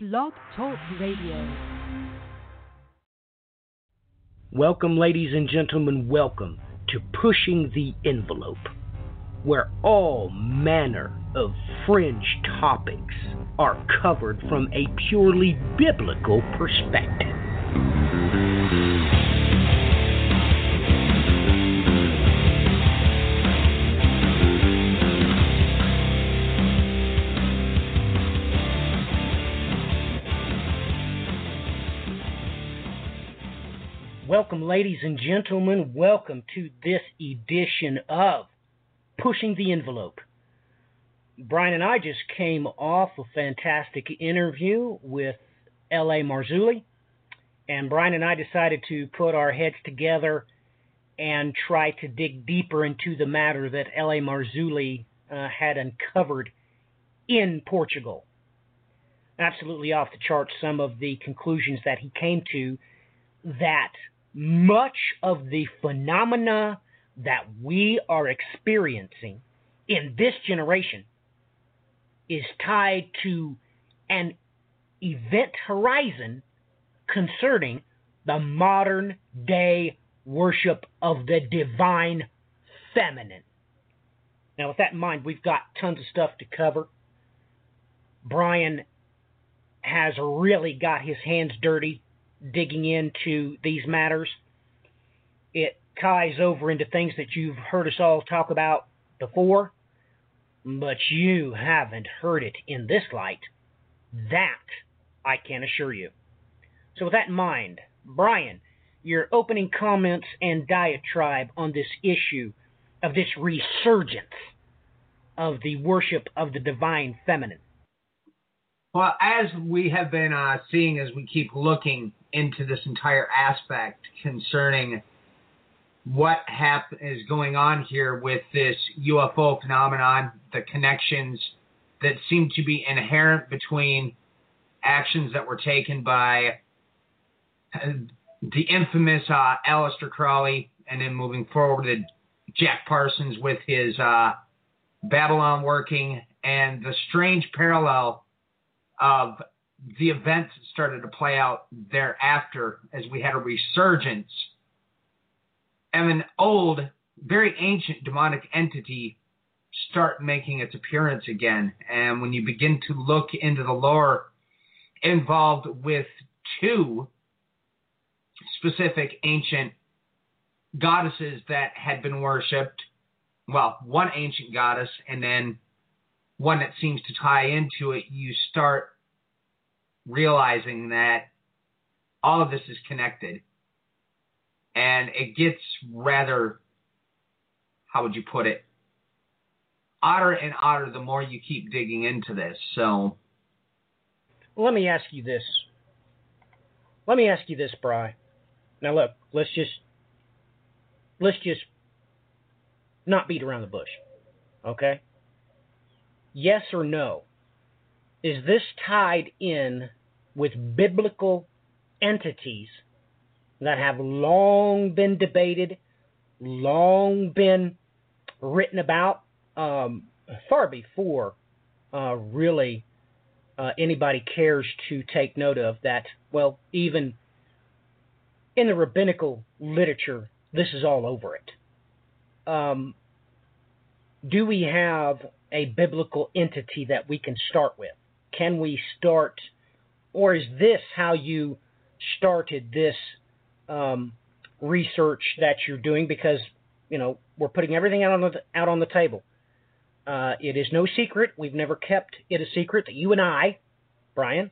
Blog Talk Radio. Welcome, ladies and gentlemen, welcome to Pushing the Envelope, where all manner of fringe topics are covered from a purely biblical perspective. Welcome, ladies and gentlemen. Welcome to this edition of Pushing the Envelope. Brian and I just came off a fantastic interview with L.A. Marzulli, and Brian and I decided to put our heads together and try to dig deeper into the matter that L.A. Marzulli uh, had uncovered in Portugal. Absolutely off the charts, some of the conclusions that he came to that much of the phenomena that we are experiencing in this generation is tied to an event horizon concerning the modern day worship of the divine feminine. Now, with that in mind, we've got tons of stuff to cover. Brian has really got his hands dirty digging into these matters. It ties over into things that you've heard us all talk about before, but you haven't heard it in this light. That I can assure you. So, with that in mind, Brian, your opening comments and diatribe on this issue of this resurgence of the worship of the divine feminine. Well, as we have been uh, seeing as we keep looking into this entire aspect concerning what hap- is going on here with this UFO phenomenon, the connections that seem to be inherent between actions that were taken by uh, the infamous uh, Aleister Crowley, and then moving forward to Jack Parsons with his uh, Babalon working, and the strange parallel of the events started to play out thereafter as we had a resurgence and an old, very ancient demonic entity start making its appearance again. And when you begin to look into the lore involved with two specific ancient goddesses that had been worshipped, well, one ancient goddess and then one that seems to tie into it, you start realizing that all of this is connected. And it gets rather, how would you put it, odder and odder the more you keep digging into this. So. Let me ask you this. Let me ask you this, Bry. Now look, let's just let's just not beat around the bush. Okay? Yes or no? Is this tied in with biblical entities that have long been debated, long been written about, um, far before uh, really uh, anybody cares to take note of that. Well, even in the rabbinical literature, this is all over it. Um, do we have a biblical entity that we can start with? Can we start or is this how you started this um, research that you're doing? Because you know we're putting everything out on the out on the table. Uh, it is no secret. We've never kept it a secret that you and I, Brian,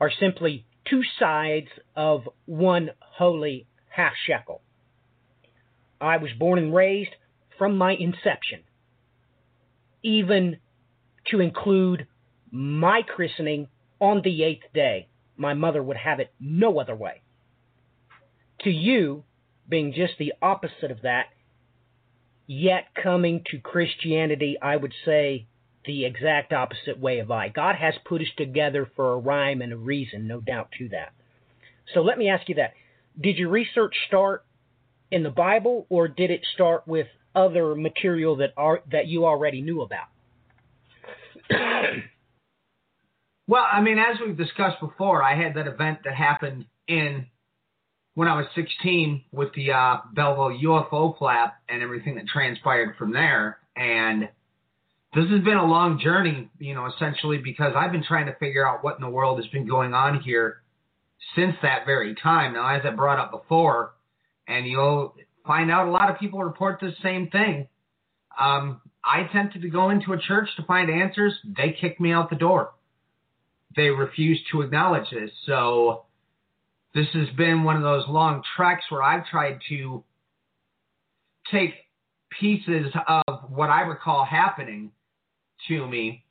are simply two sides of one holy half shekel. I was born and raised from my inception, even to include my christening on the eighth day. My mother would have it no other way. To you, being just the opposite of that, yet coming to Christianity, I would say the exact opposite way of I. God has put us together for a rhyme and a reason, no doubt to that. So let me ask you that. Did your research start in the Bible or did it start with other material that are that you already knew about? Well, I mean, as we've discussed before, I had that event that happened in when I was 16 with the uh, Belleville UFO flap and everything that transpired from there. And this has been a long journey, you know, essentially because I've been trying to figure out what in the world has been going on here since that very time. Now, as I brought up before, and you'll find out a lot of people report the same thing. Um, I attempted to go into a church to find answers. They kicked me out the door. They refuse to acknowledge this. So this has been one of those long treks where I've tried to take pieces of what I recall happening to me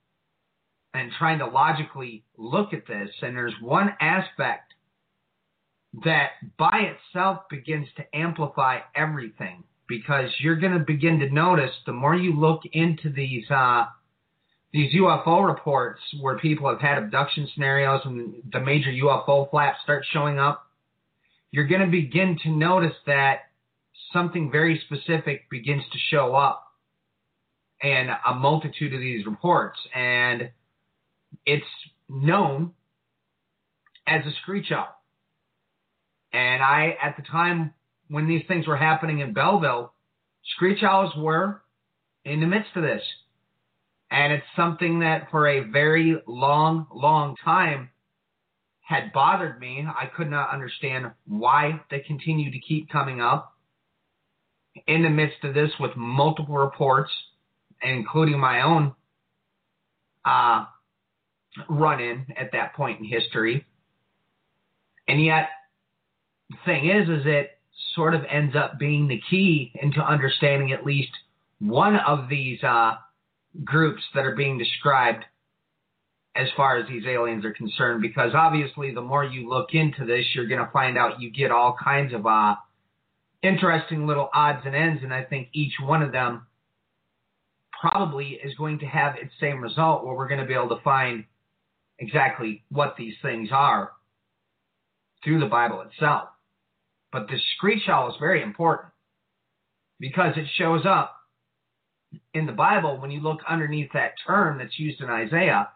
and trying to logically look at this. And there's one aspect that by itself begins to amplify everything because you're going to begin to notice the more you look into these uh, these UFO reports where people have had abduction scenarios and the major UFO flaps start showing up, you're going to begin to notice that something very specific begins to show up in a multitude of these reports. And it's known as a screech owl. And I, at the time when these things were happening in Belleville, screech owls were in the midst of this. And it's something that for a very long, long time had bothered me. I could not understand why they continue to keep coming up in the midst of this with multiple reports, including my own uh, run in at that point in history. And yet, the thing is, is it sort of ends up being the key into understanding at least one of these uh, groups that are being described as far as these aliens are concerned. Because obviously, the more you look into this, you're going to find out you get all kinds of uh, interesting little odds and ends. And I think each one of them probably is going to have its same result where we're going to be able to find exactly what these things are through the Bible itself. But the screech owl is very important because it shows up in the Bible when you look underneath that term that's used in Isaiah.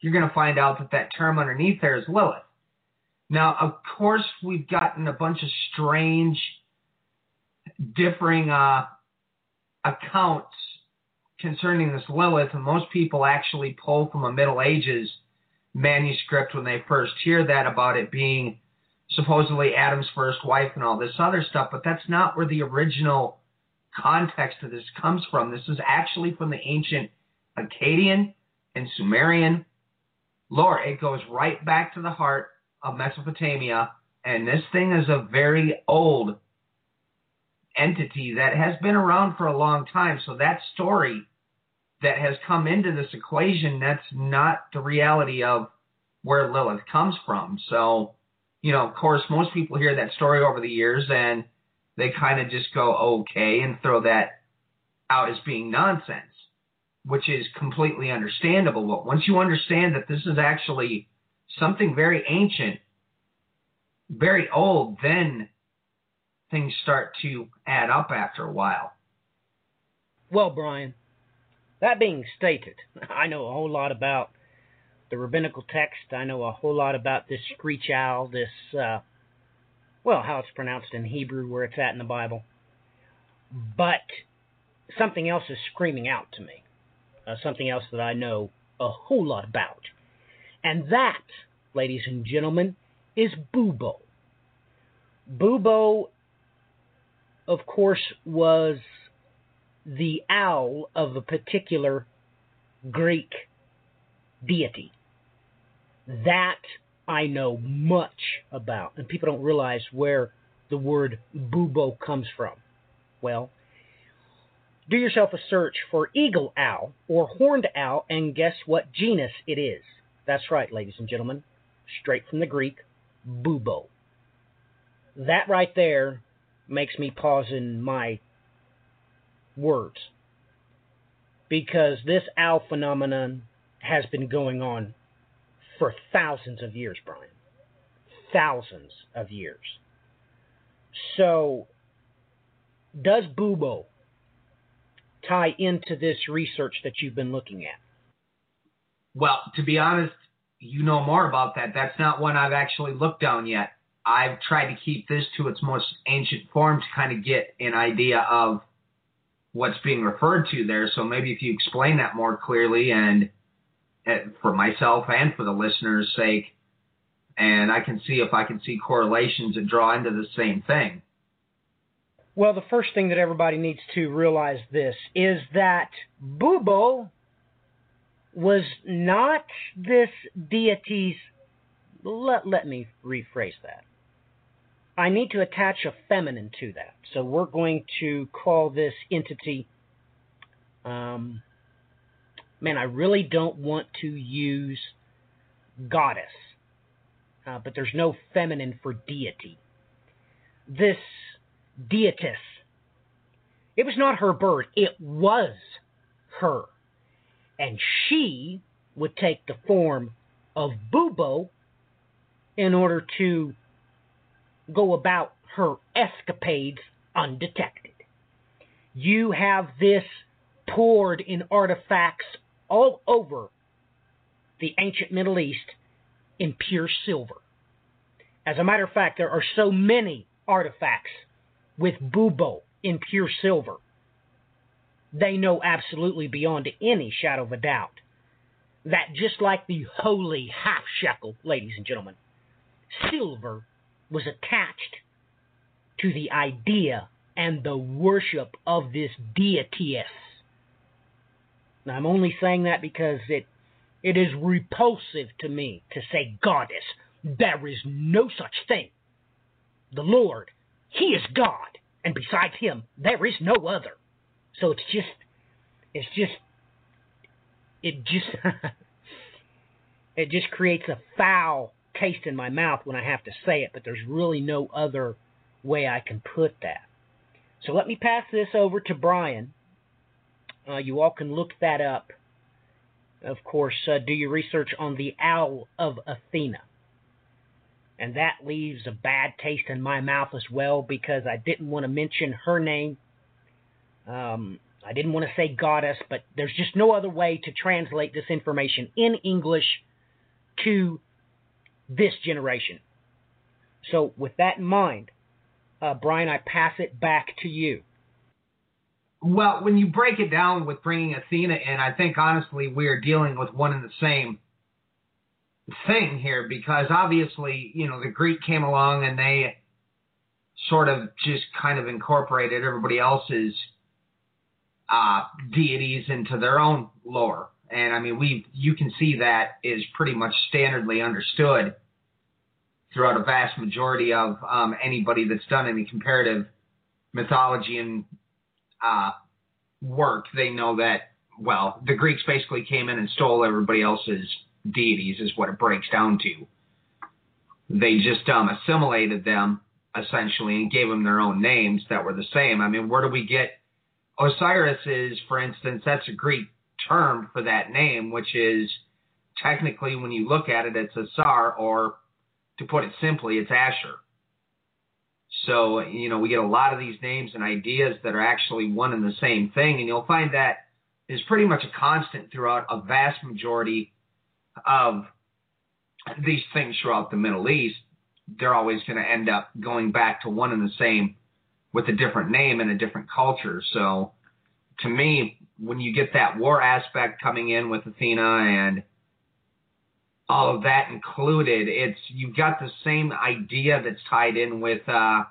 You're going to find out that that term underneath there is Lilith. Now, of course, we've gotten a bunch of strange, differing uh, accounts concerning this Lilith, and most people actually pull from a Middle Ages manuscript when they first hear that about it being supposedly Adam's first wife and all this other stuff, but that's not where the original context of this comes from. This is actually from the ancient Akkadian and Sumerian lore. It goes right back to the heart of Mesopotamia, and this thing is a very old entity that has been around for a long time. So that story that has come into this equation, that's not the reality of where Lilith comes from. So you know, of course, most people hear that story over the years and they kind of just go okay and throw that out as being nonsense, which is completely understandable. But once you understand that this is actually something very ancient, very old, then things start to add up after a while. Well, Brian, that being stated, I know a whole lot about the rabbinical text. I know a whole lot about this screech owl, this, uh, well, how it's pronounced in Hebrew, where it's at in the Bible. But something else is screaming out to me, uh, something else that I know a whole lot about. And that, ladies and gentlemen, is Bubo. Bubo, of course, was the owl of a particular Greek deity. That I know much about, and people don't realize where the word bubo comes from. Well, do yourself a search for eagle owl or horned owl, and guess what genus it is? That's right, ladies and gentlemen, straight from the Greek, bubo. That right there makes me pause in my words because this owl phenomenon has been going on for thousands of years, Brian. Thousands of years. So, does Bubo tie into this research that you've been looking at? Well, to be honest, you know more about that. That's not one I've actually looked down yet. I've tried to keep this to its most ancient form to kind of get an idea of what's being referred to there. So maybe if you explain that more clearly and for myself and for the listeners' sake, and I can see if I can see correlations and draw into the same thing. Well, the first thing that everybody needs to realize this is that Bubo was not this deity's. Let, let me rephrase that. I need to attach a feminine to that. So we're going to call this entity. Um, man, I really don't want to use goddess, uh, but there's no feminine for deity. This deitess, it was not her bird, it was her. And she would take the form of Bubo in order to go about her escapades undetected. You have this poured in artifacts all over the ancient Middle East in pure silver. As a matter of fact, there are so many artifacts with Bubo in pure silver. They know absolutely beyond any shadow of a doubt that just like the holy half shekel, ladies and gentlemen, silver was attached to the idea and the worship of this deitess. Now, I'm only saying that because it it is repulsive to me to say goddess. There is no such thing. The Lord, He is God, and besides Him, there is no other. So it's just, it's just, it just, it just creates a foul taste in my mouth when I have to say it, but there's really no other way I can put that. So let me pass this over to Brian. Uh, you all can look that up. Of course, uh, do your research on the Owl of Athena. And that leaves a bad taste in my mouth as well because I didn't want to mention her name. Um, I didn't want to say goddess, but there's just no other way to translate this information in English to this generation. So, with that in mind, uh, Brian, I pass it back to you. Well, when you break it down with bringing Athena in, I think honestly we are dealing with one and the same thing here because obviously, you know, the Greek came along and they sort of just kind of incorporated everybody else's uh, deities into their own lore. And I mean, we you can see that is pretty much standardly understood throughout a vast majority of um, anybody that's done any comparative mythology and uh, work. They know that well, the Greeks basically came in and stole everybody else's deities, is what it breaks down to. They just um, assimilated them essentially and gave them their own names that were the same. I mean, where do we get Osiris? Is for instance, that's a Greek term for that name, which is technically, when you look at it, it's Asar, or to put it simply, it's Asher. So, you know, we get a lot of these names and ideas that are actually one and the same thing, and you'll find that is pretty much a constant throughout a vast majority of these things throughout the Middle East. They're always going to end up going back to one and the same with a different name and a different culture. So, to me, when you get that war aspect coming in with Athena and all of that included, it's you've got the same idea that's tied in with uh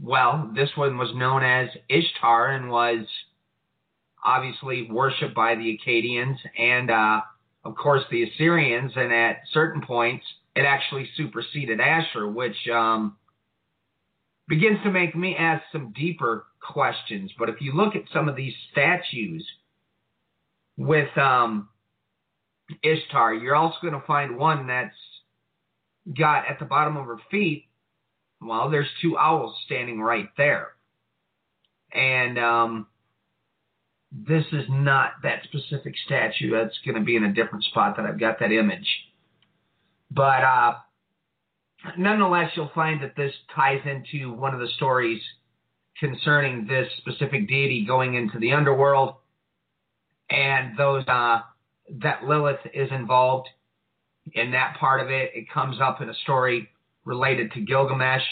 well, this one was known as Ishtar and was obviously worshipped by the Akkadians and uh of course the Assyrians and at certain points it actually superseded Asher, which um begins to make me ask some deeper questions. But if you look at some of these statues with um, Ishtar, you're also going to find one that's got at the bottom of her feet, well, there's two owls standing right there. And um, this is not that specific statue. That's going to be in a different spot that I've got that image. But uh, nonetheless, you'll find that this ties into one of the stories concerning this specific deity going into the underworld, and those uh, that Lilith is involved in that part of it. It comes up in a story related to Gilgamesh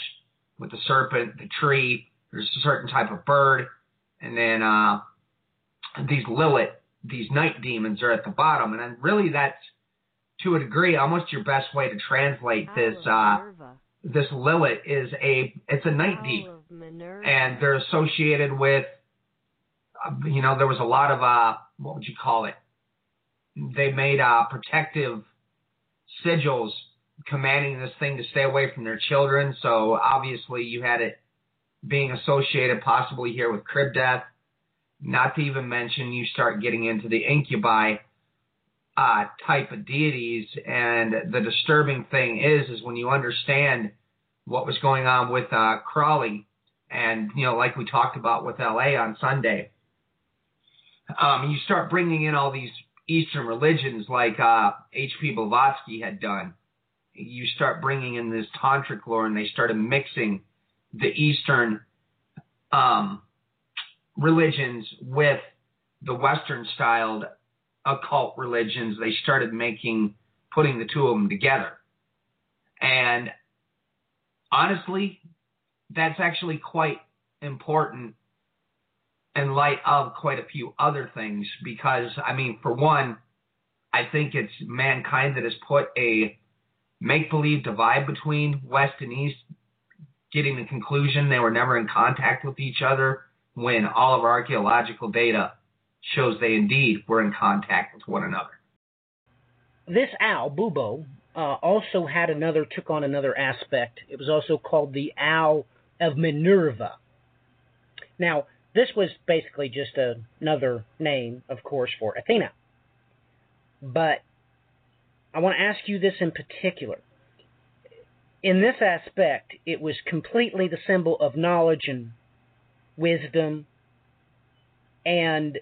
with the serpent, the tree. There's a certain type of bird, and then uh, these Lilith, these night demons, are at the bottom. And then really, that's to a degree almost your best way to translate this. Uh, this Lilith is a it's a night demon, and they're associated with. Uh, you know, there was a lot of uh, what would you call it? They made uh, protective sigils commanding this thing to stay away from their children. So obviously, you had it being associated possibly here with crib death. Not to even mention, you start getting into the incubi uh, type of deities. And the disturbing thing is, is when you understand what was going on with uh, Crowley, and you know, like we talked about with LA on Sunday, um, you start bringing in all these Eastern religions, like uh, H.P. Blavatsky had done. You start bringing in this tantric lore, and they started mixing the Eastern um, religions with the Western styled occult religions, they started making putting the two of them together. And honestly, that's actually quite important in light of quite a few other things because I mean, for one, I think it's mankind that has put a make believe divide between West and East, getting the conclusion they were never in contact with each other when all of our archaeological data shows they indeed were in contact with one another. This owl, Bubo, uh, also had another, took on another aspect. It was also called the Owl of Minerva. Now, this was basically just a, another name, of course, for Athena. But I want to ask you this in particular. In this aspect, it was completely the symbol of knowledge and wisdom and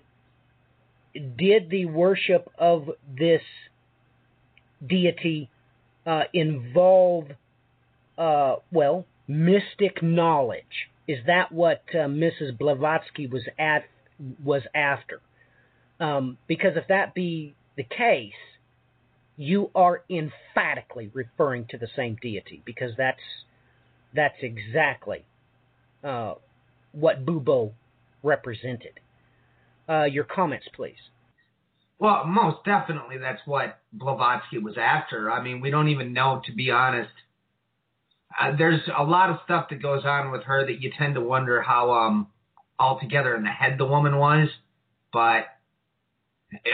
did the worship of this deity uh, involve, uh, well, mystic knowledge? Is that what uh, Mrs. Blavatsky was at was after? Um, because if that be the case, you are emphatically referring to the same deity because that's that's exactly uh, what Bubo represented. Uh, your comments, please. Well, most definitely that's what Blavatsky was after. I mean, we don't even know, to be honest. Uh, there's a lot of stuff that goes on with her that you tend to wonder how um altogether in the head the woman was. But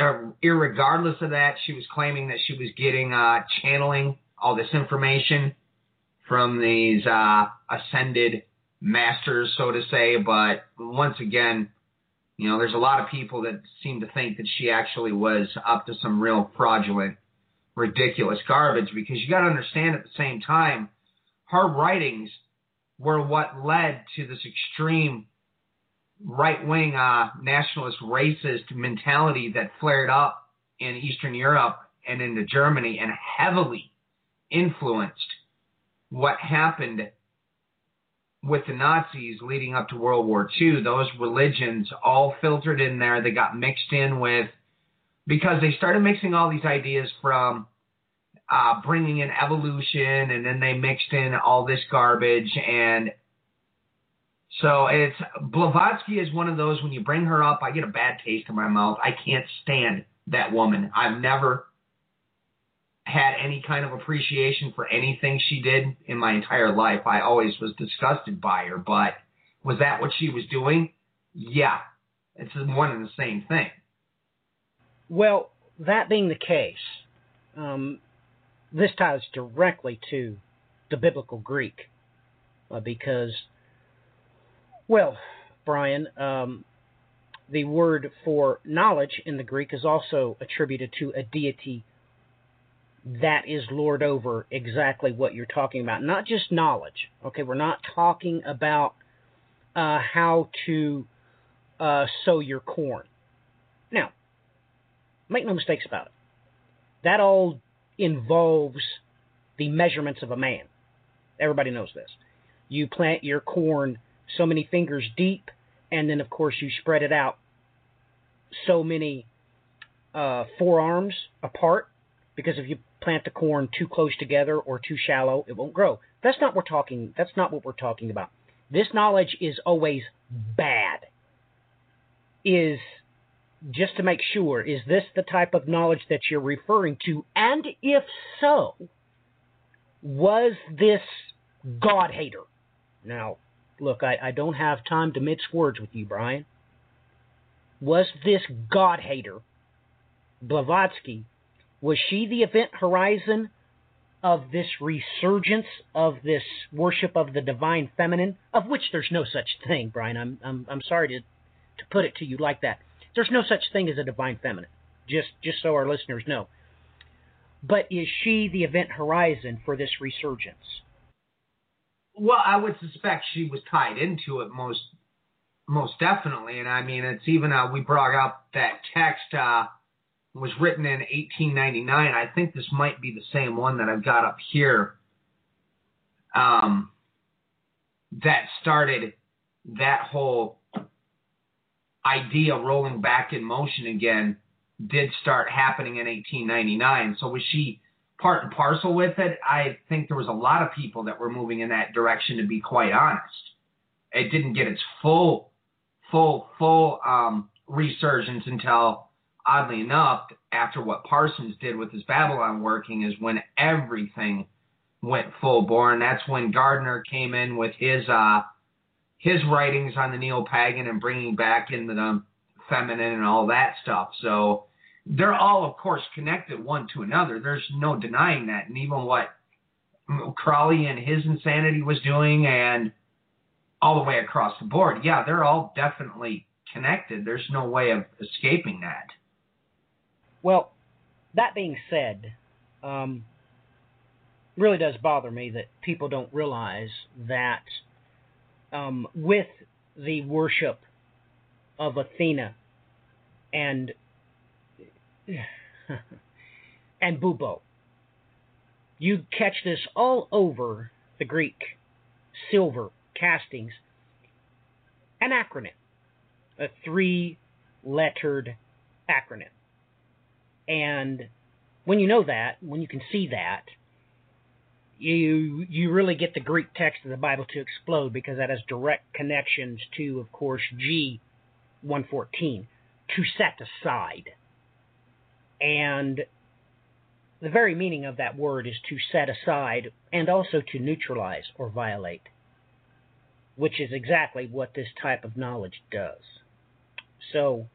er, irregardless of that, she was claiming that she was getting uh, channeling all this information from these uh, ascended masters, so to say. But once again, you know, there's a lot of people that seem to think that she actually was up to some real fraudulent, ridiculous garbage because you got to understand at the same time, her writings were what led to this extreme right wing uh, nationalist racist mentality that flared up in Eastern Europe and into Germany and heavily influenced what happened with the Nazis leading up to World War II, those religions all filtered in there. They got mixed in with because they started mixing all these ideas from uh, bringing in evolution, and then they mixed in all this garbage. And so it's Blavatsky is one of those when you bring her up, I get a bad taste in my mouth. I can't stand that woman. I've never had any kind of appreciation for anything she did in my entire life. I always was disgusted by her, but was that what she was doing? Yeah. It's one and the same thing. Well, that being the case, um, this ties directly to the biblical Greek uh, because, well, Brian, um, the word for knowledge in the Greek is also attributed to a deity that is lord over exactly what you're talking about. Not just knowledge. Okay, we're not talking about uh, how to uh, sow your corn. Now, make no mistakes about it. That all involves the measurements of a man. Everybody knows this. You plant your corn so many fingers deep, and then, of course, you spread it out so many uh, forearms apart. Because if you plant the corn too close together or too shallow, it won't grow. That's not we're talking. That's not what we're talking about. This knowledge is always bad. Is just to make sure, is this the type of knowledge that you're referring to? And if so, was this God hater? Now, look, I, I don't have time to mix words with you, Brian. Was this God hater, Blavatsky, was she the event horizon of this resurgence of this worship of the divine feminine, of which there's no such thing, Brian. I'm I'm I'm sorry to to put it to you like that. There's no such thing as a divine feminine. Just just so our listeners know. But is she the event horizon for this resurgence? Well, I would suspect she was tied into it most most definitely, and I mean it's even uh, we brought up that text uh, was written in 1899. I think this might be the same one that I've got up here. Um, that started that whole idea rolling back in motion again did start happening in 1899. So was she part and parcel with it? I think there was a lot of people that were moving in that direction. To be quite honest, it didn't get its full, full, full um, resurgence until, oddly enough, after what Parsons did with his Babalon working, is when everything went full bore, and that's when Gardner came in with his uh, his writings on the neo pagan and bringing back in the feminine and all that stuff. So they're all, of course, connected one to another. There's no denying that. And even what Crowley and his insanity was doing, and all the way across the board, yeah, they're all definitely connected. There's no way of escaping that. Well, that being said, um, really does bother me that people don't realize that um, with the worship of Athena and and Bubo. You catch this all over the Greek silver castings. An acronym, a three-lettered acronym, and when you know that, when you can see that, you you really get the Greek text of the Bible to explode because that has direct connections to, of course, G 114 to set aside. And the very meaning of that word is to set aside and also to neutralize or violate, which is exactly what this type of knowledge does. So,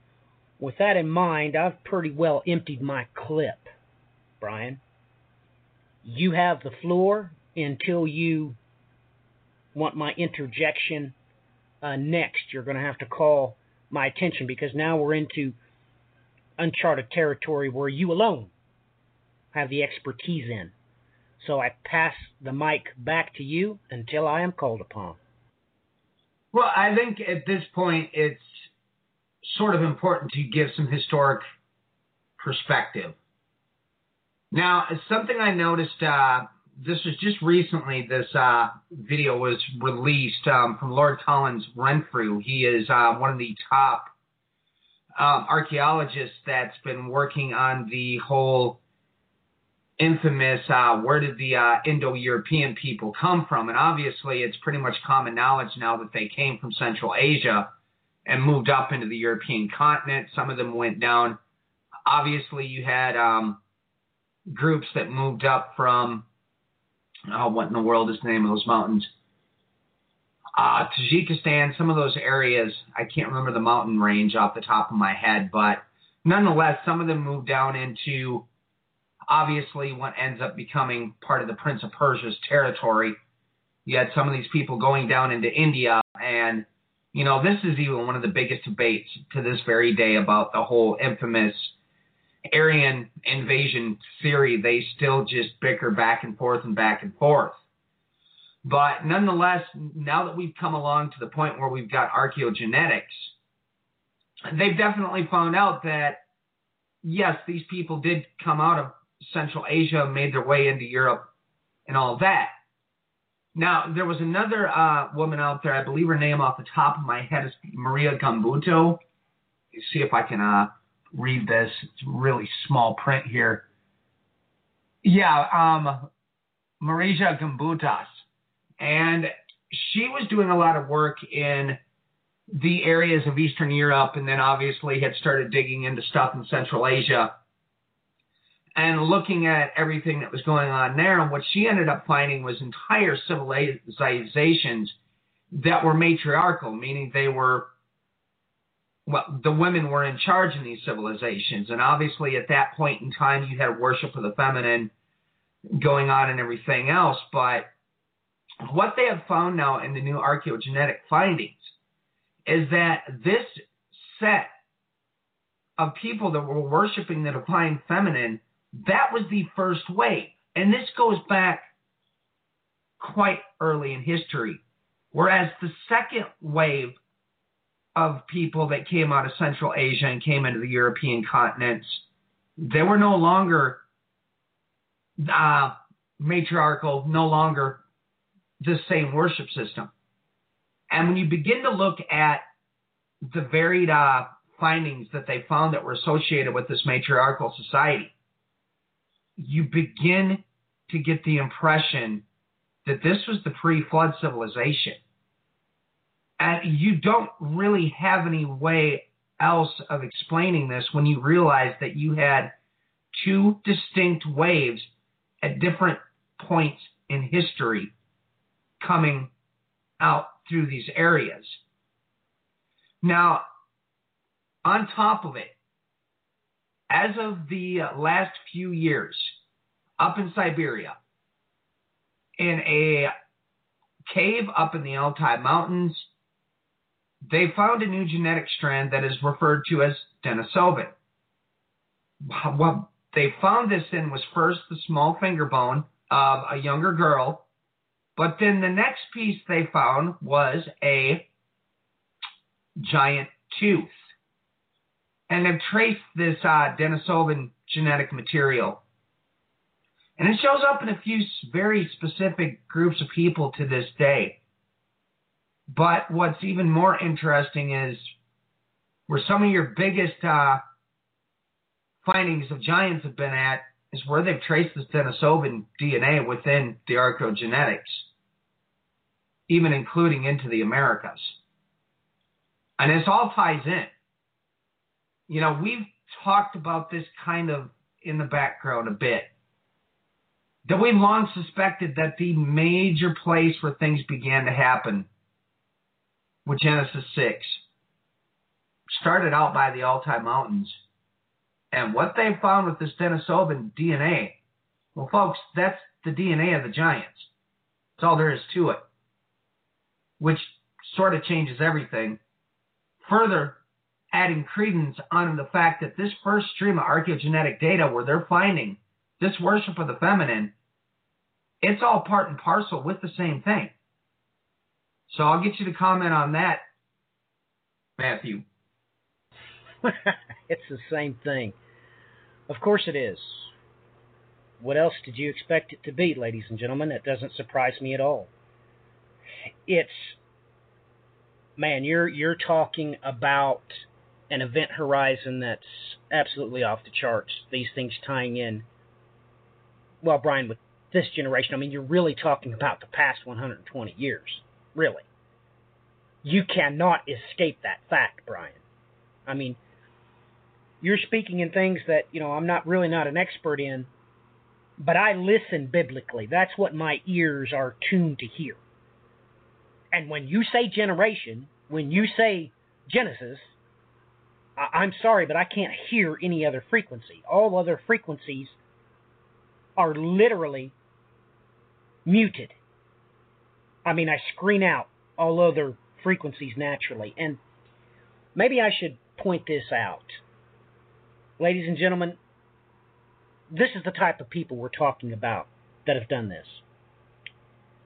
with that in mind, I've pretty well emptied my clip, Brian you have the floor until you want my interjection uh, next. You're going to have to call my attention because now we're into uncharted territory where you alone have the expertise in. So I pass the mic back to you until I am called upon. Well, I think at this point it's sort of important to give some historic perspective. Now, something I noticed, uh, this was just recently, this uh, video was released um, from Lord Collins Renfrew. He is uh, one of the top um, archaeologists that's been working on the whole infamous uh, where did the uh, Indo-European people come from? And obviously, it's pretty much common knowledge now that they came from Central Asia and moved up into the European continent. Some of them went down. Obviously, you had um, groups that moved up from oh, what in the world is the name of those mountains? Uh, Tajikistan, some of those areas. I can't remember the mountain range off the top of my head, but nonetheless, some of them moved down into obviously what ends up becoming part of the Prince of Persia's territory. You had some of these people going down into India, and you know this is even one of the biggest debates to this very day about the whole infamous Aryan invasion theory, they still just bicker back and forth and back and forth. But nonetheless, now that we've come along to the point where we've got archaeogenetics, they've definitely found out that yes, these people did come out of Central Asia, made their way into Europe, and all that. Now, there was another uh, woman out there, I believe her name off the top of my head is Maria Gambuto. See if I can uh, read this. It's really small print here. Yeah, um, Marija Gimbutas. And she was doing a lot of work in the areas of Eastern Europe and then obviously had started digging into stuff in Central Asia and looking at everything that was going on there. And what she ended up finding was entire civilizations that were matriarchal, meaning they were, well, the women were in charge in these civilizations. And obviously, at that point in time, you had worship of the feminine going on and everything else. But what they have found now in the new archaeogenetic findings is that this set of people that were worshiping the divine feminine, that was the first wave. And this goes back quite early in history. Whereas the second wave of people that came out of Central Asia and came into the European continents, they were no longer uh, matriarchal, no longer the same worship system. And when you begin to look at the varied uh, findings that they found that were associated with this matriarchal society, you begin to get the impression that this was the pre flood civilization. And you don't really have any way else of explaining this when you realize that you had two distinct waves at different points in history coming out through these areas. Now, on top of it, as of the last few years, up in Siberia, in a cave up in the Altai Mountains, they found a new genetic strand that is referred to as Denisovan. What they found this in was first the small finger bone of a younger girl but then the next piece they found was a giant tooth. And they've traced this uh, Denisovan genetic material. And it shows up in a few very specific groups of people to this day. But what's even more interesting is where some of your biggest uh, findings of giants have been at is where they've traced the Denisovan DNA within the archaeogenetics, even including into the Americas. And this all ties in. You know, we've talked about this kind of in the background a bit. That we've long suspected that the major place where things began to happen with Genesis 6 started out by the Altai Mountains and what they found with this Denisovan DNA, well, folks, that's the DNA of the giants. That's all there is to it, which sort of changes everything. Further, adding credence on the fact that this first stream of archaeogenetic data where they're finding this worship of the feminine, it's all part and parcel with the same thing. So I'll get you to comment on that, Matthew. it's the same thing. Of course it is. What else did you expect it to be, ladies and gentlemen? That doesn't surprise me at all. It's man, you're you're talking about an event horizon that's absolutely off the charts. These things tying in. Well, Brian, with this generation, I mean, you're really talking about the past 120 years. Really. You cannot escape that fact, Brian. I mean, you're speaking in things that you know I'm not really not an expert in, but I listen biblically. That's what my ears are tuned to hear. And when you say generation, when you say Genesis, I- I'm sorry, but I can't hear any other frequency. All other frequencies are literally muted. I mean, I screen out all other frequencies naturally. And maybe I should point this out ladies and gentlemen, this is the type of people we're talking about that have done this.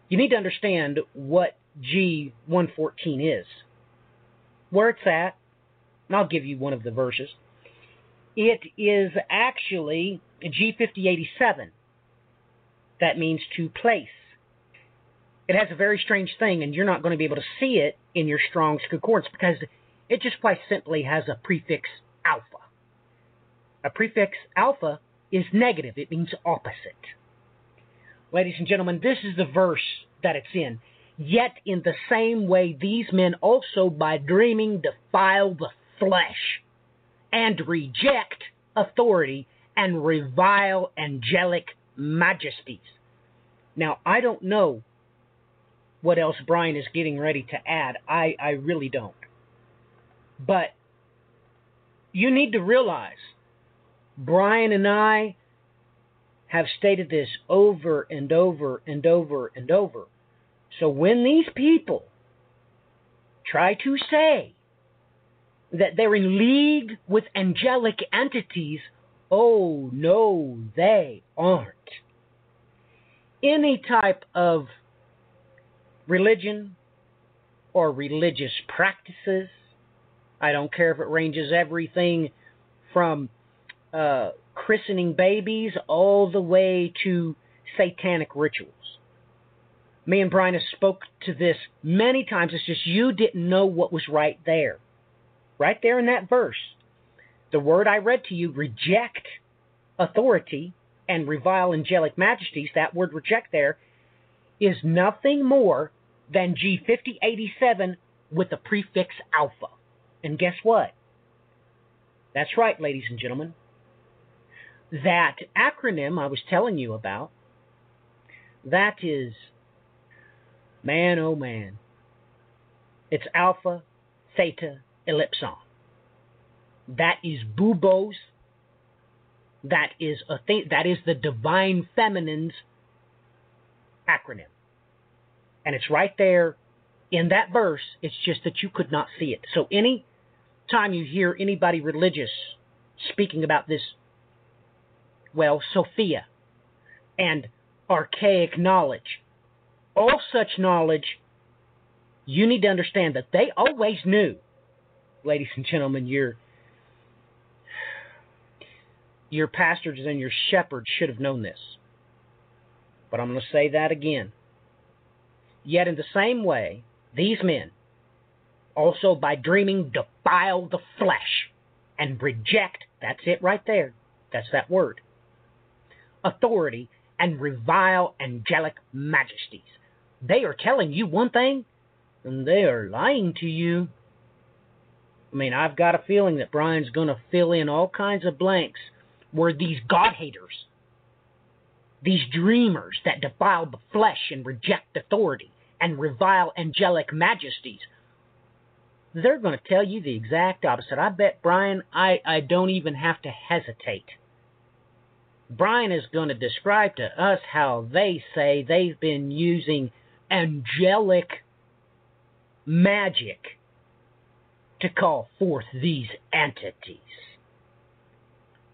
You need to understand what G114 is, where it's at, and I'll give you one of the verses. It is actually G5087. That means to place. It has a very strange thing, and you're not going to be able to see it in your Strong's Concordance because it just quite simply has a prefix alpha. A prefix alpha is negative, it means opposite. Ladies and gentlemen, this is the verse that it's in. Yet in the same way, these men also by dreaming defile the flesh and reject authority and revile angelic majesties. Now, I don't know what else Brian is getting ready to add. I, I really don't. But you need to realize Brian and I have stated this over and over and over and over. So when these people try to say that they're in league with angelic entities, oh no, they aren't. Any type of religion or religious practices, I don't care if it ranges everything from uh, christening babies all the way to satanic rituals. Me and Brian have spoke to this many times. It's just you didn't know what was right there. Right there in that verse. The word I read to you, reject authority and revile angelic majesties, that word reject there, is nothing more than G5087 with the prefix alpha. And guess what? That's right, ladies and gentlemen that acronym I was telling you about, that is, man oh man, it's Alpha Theta Ellipson. That is Bubos. That is a thing. That is the Divine Feminine's acronym, and it's right there in that verse. It's just that you could not see it. So any time you hear anybody religious speaking about this well, Sophia, and archaic knowledge. All such knowledge, you need to understand that they always knew, ladies and gentlemen, your your pastors and your shepherds should have known this. But I'm going to say that again. Yet in the same way, these men also by dreaming defile the flesh and reject, that's it right there, that's that word, authority and revile angelic majesties. They are telling you one thing, and they are lying to you. I mean, I've got a feeling that Brian's going to fill in all kinds of blanks where these God haters, these dreamers that defile the flesh and reject authority and revile angelic majesties, they're going to tell you the exact opposite. I bet, Brian, I, I don't even have to hesitate Brian is going to describe to us how they say they've been using angelic magic to call forth these entities.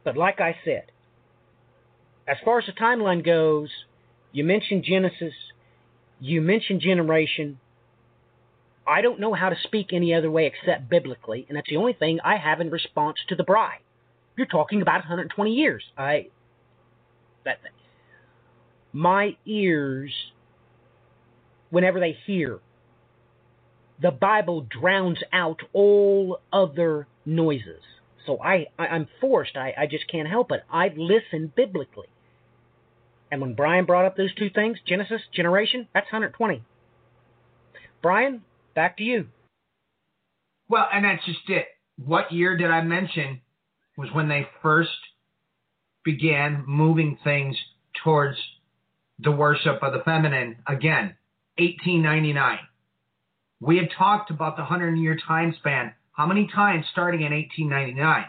But like I said, as far as the timeline goes, you mentioned Genesis, you mentioned generation. I don't know how to speak any other way except biblically, and that's the only thing I have in response to the bride. You're talking about 120 years. I that thing. My ears, whenever they hear, the Bible drowns out all other noises. So I, I am forced. I, I just can't help it. I listen biblically. And when Brian brought up those two things, Genesis, generation, that's 120. Brian, back to you. Well, and that's just it. What year did I mention was when they first began moving things towards the worship of the feminine again, 1899. We had talked about the 100 year time span. How many times starting in 1899?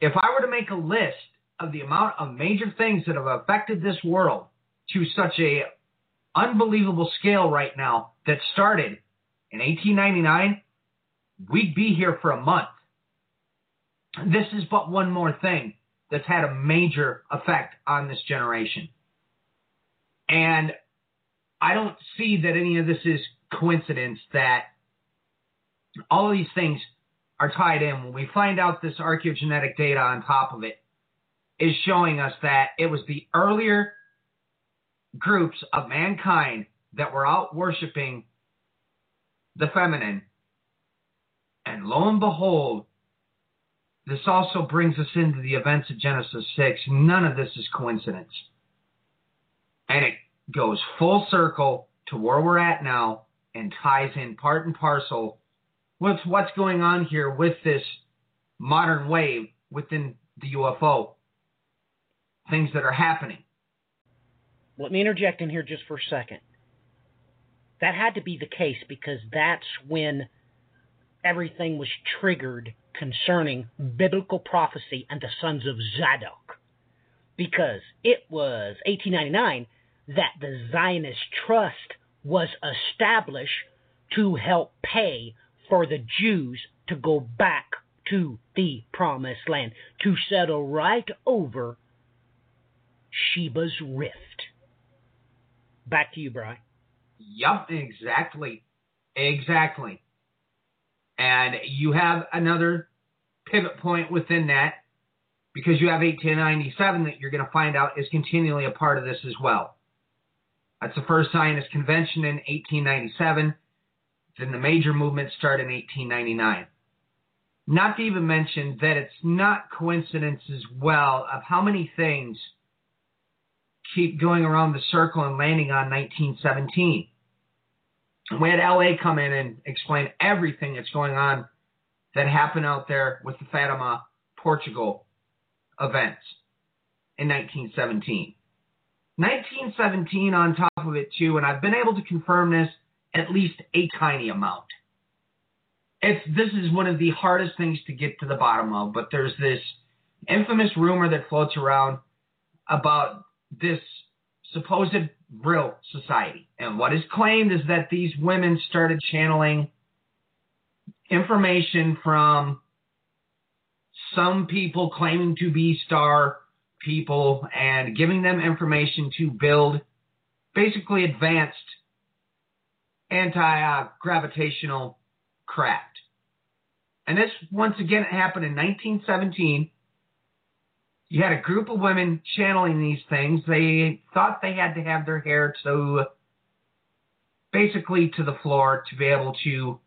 If I were to make a list of the amount of major things that have affected this world to such a unbelievable scale right now that started in 1899, we'd be here for a month. This is but one more thing that's had a major effect on this generation. And I don't see that any of this is coincidence that all of these things are tied in. When we find out this archaeogenetic data on top of it is showing us that it was the earlier groups of mankind that were out worshiping the feminine. And lo and behold, this also brings us into the events of Genesis 6. None of this is coincidence. And it goes full circle to where we're at now and ties in part and parcel with what's going on here with this modern wave within the UFO. Things that are happening. Let me interject in here just for a second. That had to be the case because that's when everything was triggered concerning biblical prophecy and the sons of Zadok. Because it was 1899 that the Zionist Trust was established to help pay for the Jews to go back to the promised land, to settle right over Sheba's rift. Back to you, Brian. Yup, exactly. Exactly. And you have another pivot point within that because you have 1897 that you're going to find out is continually a part of this as well. That's the first Zionist convention in 1897. Then the major movements start in 1899. Not to even mention that it's not coincidence as well of how many things keep going around the circle and landing on 1917. We had LA come in and explain everything that's going on that happened out there with the Fatima, Portugal events in 1917. 1917 on top of it too, and I've been able to confirm this at least a tiny amount. It's this is one of the hardest things to get to the bottom of, but there's this infamous rumor that floats around about this supposed Vril society. And what is claimed is that these women started channeling information from some people claiming to be star people and giving them information to build basically advanced anti gravitational craft. And this once again happened in 1917. You had a group of women channeling these things. They thought they had to have their hair to basically to the floor to be able to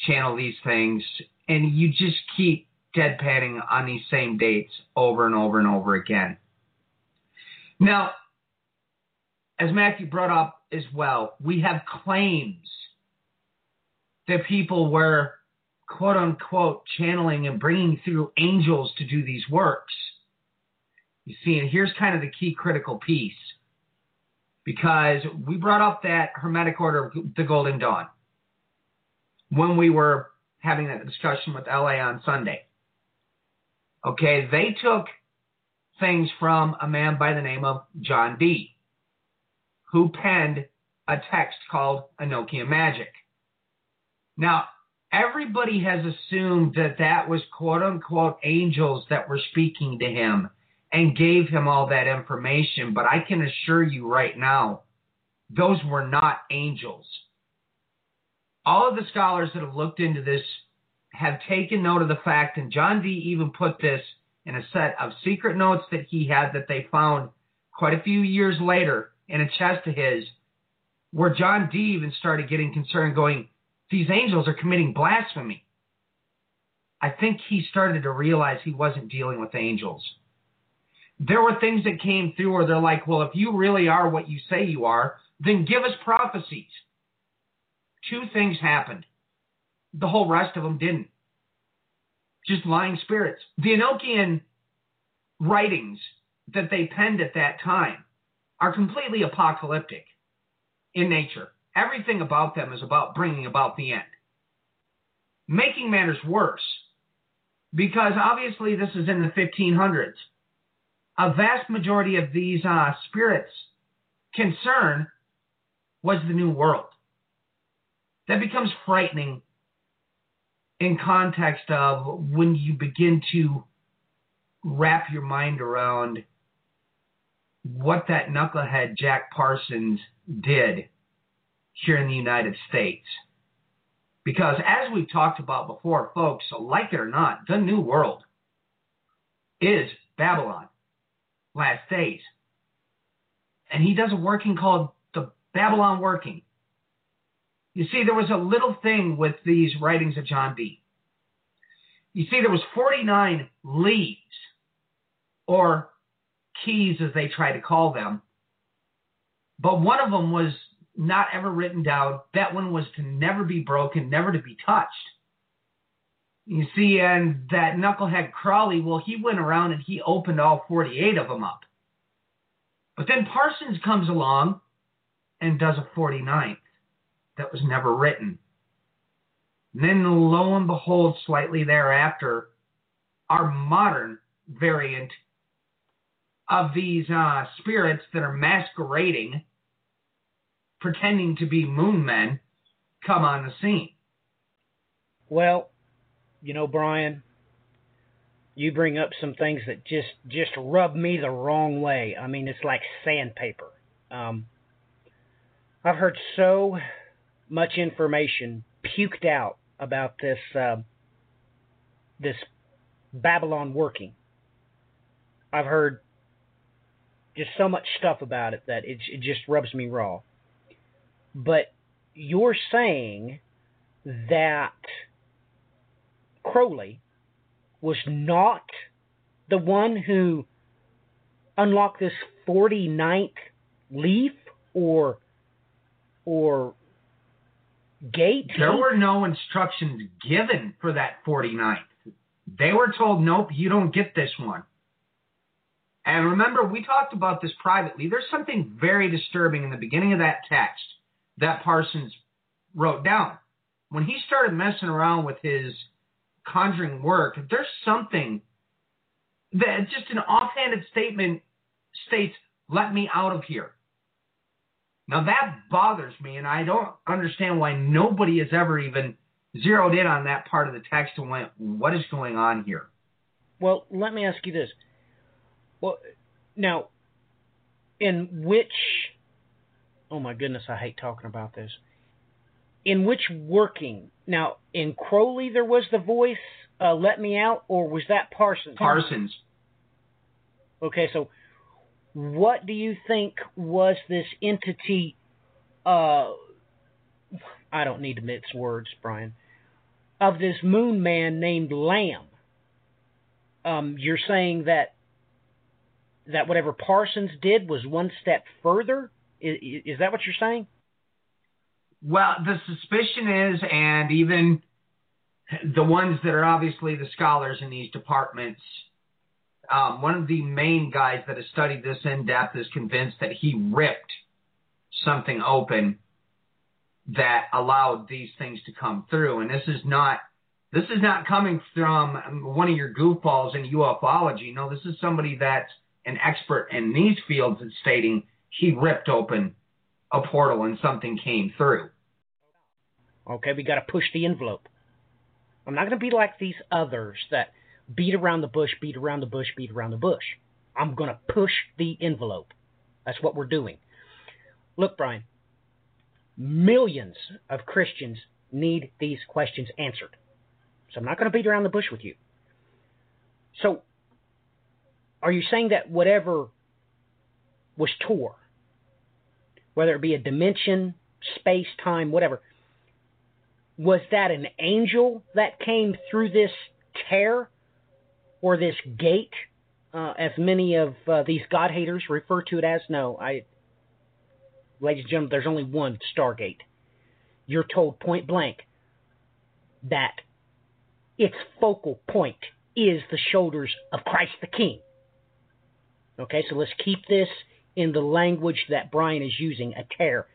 channel these things. And you just keep deadpanning on these same dates over and over and over again. Now, as Matthew brought up as well, we have claims that people were quote unquote channeling and bringing through angels to do these works. You see, and here's kind of the key critical piece because we brought up that Hermetic Order of the Golden Dawn when we were having that discussion with LA on Sunday. Okay, they took things from a man by the name of John Dee, who penned a text called Enochian Magic. Now, everybody has assumed that that was quote unquote angels that were speaking to him and gave him all that information, but I can assure you right now, those were not angels. All of the scholars that have looked into this have taken note of the fact, and John Dee even put this in a set of secret notes that he had that they found quite a few years later in a chest of his, where John Dee even started getting concerned, going, These angels are committing blasphemy. I think he started to realize he wasn't dealing with angels. There were things that came through where they're like, Well, if you really are what you say you are, then give us prophecies. Two things happened. The whole rest of them didn't. Just lying spirits. The Enochian writings that they penned at that time are completely apocalyptic in nature. Everything about them is about bringing about the end. Making matters worse, because obviously this is in the 1500s. A vast majority of these uh, spirits' concern was the New World. That becomes frightening in context of when you begin to wrap your mind around what that knucklehead Jack Parsons did here in the United States. Because as we've talked about before, folks, like it or not, the New World is Babylon, last days. And he does a working called the Babalon Working. You see, there was a little thing with these writings of John Dee. You see, there was 49 leaves, or keys as they try to call them. But one of them was not ever written down. That one was to never be broken, never to be touched. You see, and that knucklehead Crowley, well, he went around and he opened all 48 of them up. But then Parsons comes along and does a 49th that was never written. And then lo and behold, slightly thereafter, our modern variant of these uh, spirits that are masquerading, pretending to be moon men, come on the scene. Well, you know, Brian, you bring up some things that just just rub me the wrong way. I mean, it's like sandpaper. Um, I've heard so much information puked out about this uh, this Babalon working. I've heard just so much stuff about it that it, it just rubs me raw. But you're saying that Crowley was not the one who unlocked this 49th leaf or or gate? There were no instructions given for that 49th. They were told, nope, you don't get this one. And remember, we talked about this privately. There's something very disturbing in the beginning of that text that Parsons wrote down. When he started messing around with his conjuring work, there's something that just an offhanded statement states, let me out of here. Now that bothers me, and I don't understand why nobody has ever even zeroed in on that part of the text and went, what is going on here? Well, let me ask you this. Well, now, in which, oh my goodness, I hate talking about this. In which working? Now, in Crowley, there was the voice, uh, let me out, or was that Parsons? Parsons. Okay, so what do you think was this entity? Uh, I don't need to mix words, Brian. Of this moon man named Lam. Um, you're saying that that whatever Parsons did was one step further. Is, is that what you're saying? Well, the suspicion is, and even the ones that are obviously the scholars in these departments um, one of the main guys that has studied this in depth is convinced that he ripped something open that allowed these things to come through. And this is not this is not coming from one of your goofballs in ufology. No, this is somebody that's an expert in these fields that's stating he ripped open a portal and something came through. Okay, we got to push the envelope. I'm not going to be like these others that beat around the bush, beat around the bush, beat around the bush. I'm going to push the envelope. That's what we're doing. Look, Brian, millions of Christians need these questions answered. So I'm not going to beat around the bush with you. So, are you saying that whatever was tore, whether it be a dimension, space, time, whatever, was that an angel that came through this tear or this gate, uh, as many of uh, these God haters refer to it as. No, I, ladies and gentlemen, there's only one Stargate. You're told point blank that its focal point is the shoulders of Christ the King. Okay, so let's keep this in the language that Brian is using a tear.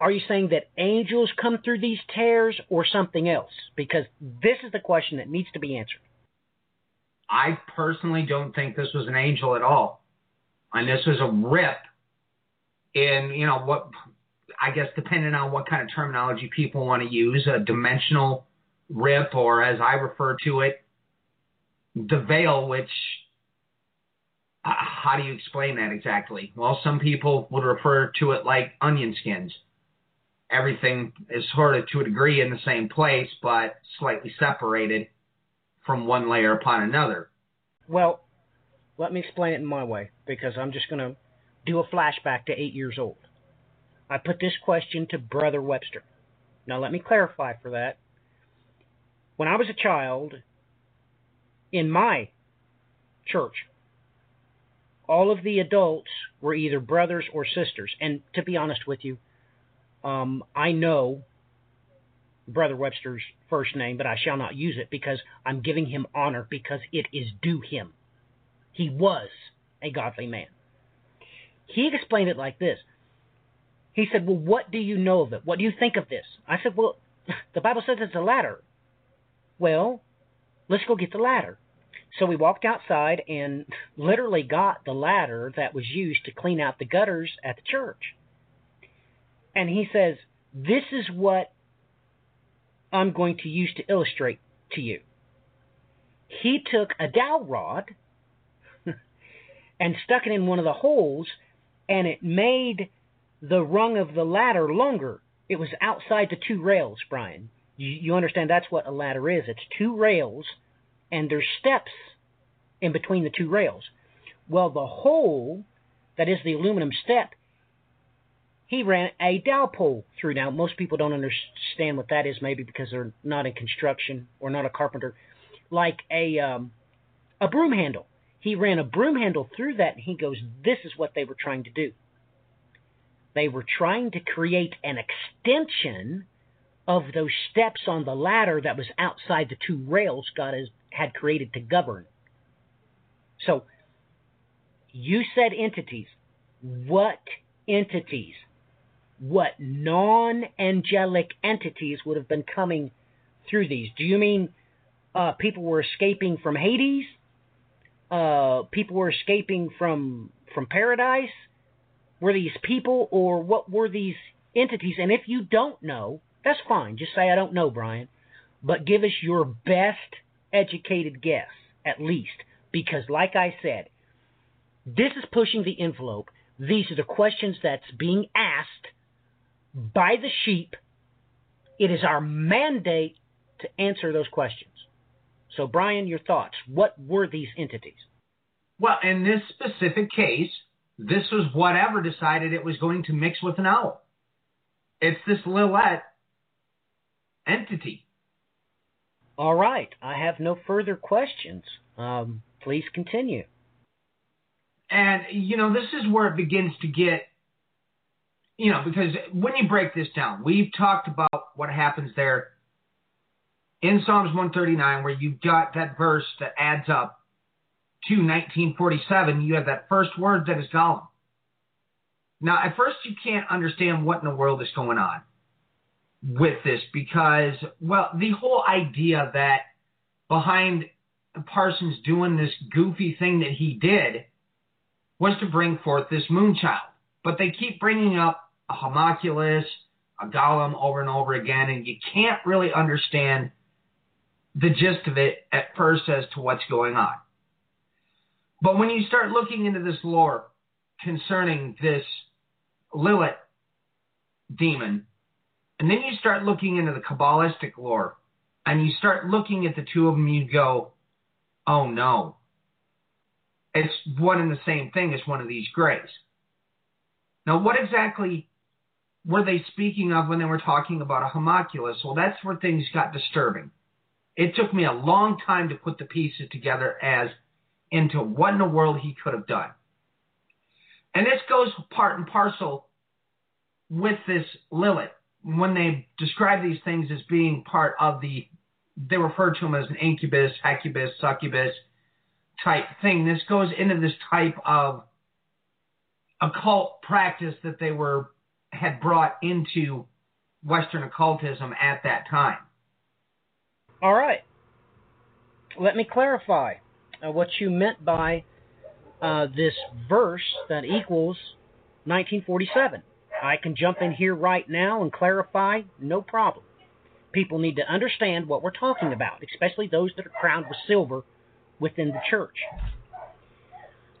Are you saying that angels come through these tears or something else? Because this is the question that needs to be answered. I personally don't think this was an angel at all. And this was a rip in, you know, what I guess depending on what kind of terminology people want to use, a dimensional rip, or as I refer to it, the veil, which how do you explain that exactly? Well, some people would refer to it like onion skins. Everything is sort of to a degree in the same place, but slightly separated from one layer upon another. Well, let me explain it in my way because I'm just going to do a flashback to eight years old. I put this question to Brother Webster. Now, let me clarify for that. When I was a child, in my church, all of the adults were either brothers or sisters. And to be honest with you, um, I know Brother Webster's first name, but I shall not use it because I'm giving him honor because it is due him. He was a godly man. He explained it like this. He said, Well, what do you know of it? What do you think of this? I said, Well, the Bible says it's a ladder. Well, let's go get the ladder. So we walked outside and literally got the ladder that was used to clean out the gutters at the church. And he says, This is what I'm going to use to illustrate to you. He took a dowel rod and stuck it in one of the holes, and it made the rung of the ladder longer. It was outside the two rails, Brian. You, you understand that's what a ladder is. It's two rails, and there's steps in between the two rails. Well, the hole that is the aluminum step, he ran a dowel pole through. Now, most people don't understand what that is, maybe because they're not in construction or not a carpenter. Like a um, a broom handle. He ran a broom handle through that, and he goes, "This is what they were trying to do. They were trying to create an extension of those steps on the ladder that was outside the two rails God has, had created to govern." So, you said entities. What entities? what non angelic entities would have been coming through these. Do you mean uh, people were escaping from Hades? Uh, people were escaping from from paradise? Were these people or what were these entities? And if you don't know, that's fine. Just say I don't know, Brian. But give us your best educated guess, at least. Because like I said, this is pushing the envelope. These are the questions that's being asked by the sheep. It is our mandate to answer those questions. So, Brian, your thoughts. What were these entities? Well, in this specific case, this was whatever decided it was going to mix with an owl. It's this Lilith entity. All right. I have no further questions. Um, please continue. And, you know, this is where it begins to get you know, because when you break this down, we've talked about what happens there in Psalms 139, where you've got that verse that adds up to 1947. You have that first word that is Golem. Now, at first, you can't understand what in the world is going on with this because, well, the whole idea that behind Parsons doing this goofy thing that he did was to bring forth this moonchild. But they keep bringing up a homunculus, a golem over and over again, and you can't really understand the gist of it at first as to what's going on. But when you start looking into this lore concerning this Lilith demon, and then you start looking into the Kabbalistic lore, and you start looking at the two of them, you go, oh no. It's one and the same thing as one of these grays. Now, what exactly were they speaking of when they were talking about a homunculus? Well, that's where things got disturbing. It took me a long time to put the pieces together as into what in the world he could have done. And this goes part and parcel with this Lilith. When they describe these things as being part of the, they refer to them as an incubus, succubus, succubus type thing. This goes into this type of occult practice that they were had brought into Western occultism at that time. All right. Let me clarify uh, what you meant by uh, this verse that equals 1947. I can jump in here right now and clarify, no problem. People need to understand what we're talking about, especially those that are crowned with silver within the church.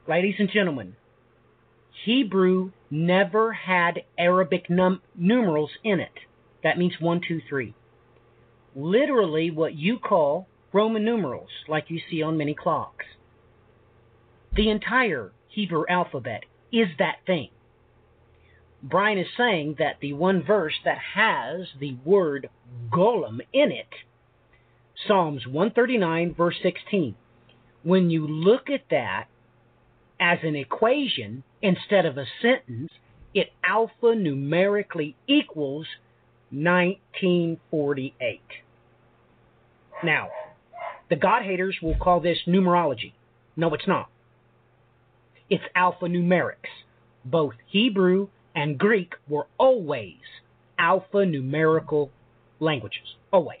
Ladies and gentlemen, Hebrew never had Arabic num- numerals in it. That means one, two, three. Literally, what you call Roman numerals, like you see on many clocks. The entire Hebrew alphabet is that thing. Brian is saying that the one verse that has the word golem in it, Psalms 139, verse 16, when you look at that as an equation instead of a sentence, it alphanumerically equals 1948. Now, the God haters will call this numerology. No, it's not. It's alphanumerics. Both Hebrew and Greek were always alphanumerical languages. Always.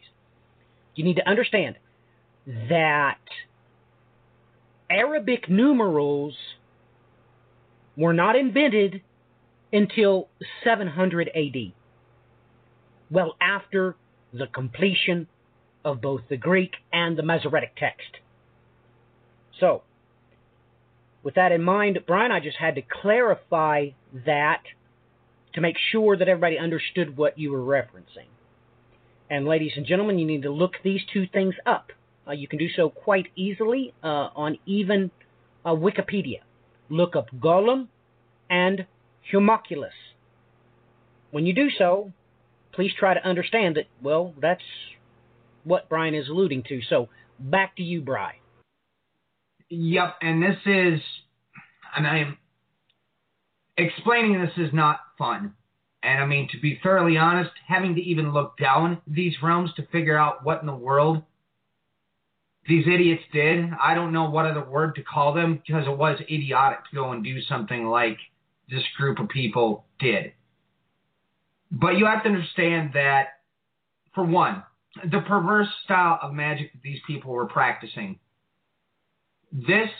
You need to understand that Arabic numerals were not invented until 700 AD, well after the completion of both the Greek and the Masoretic text. So, with that in mind, Brian, I just had to clarify that to make sure that everybody understood what you were referencing. And, ladies and gentlemen, you need to look these two things up. Uh, you can do so quite easily uh, on even uh, Wikipedia. Look up Golem and Homunculus. When you do so, please try to understand that, well, that's what Brian is alluding to. So back to you, Bry. Yep, and this is, and I'm explaining this is not fun. And I mean, to be thoroughly honest, having to even look down these realms to figure out what in the world these idiots did. I don't know what other word to call them because it was idiotic to go and do something like this group of people did. But you have to understand that, for one, the perverse style of magic that these people were practicing, this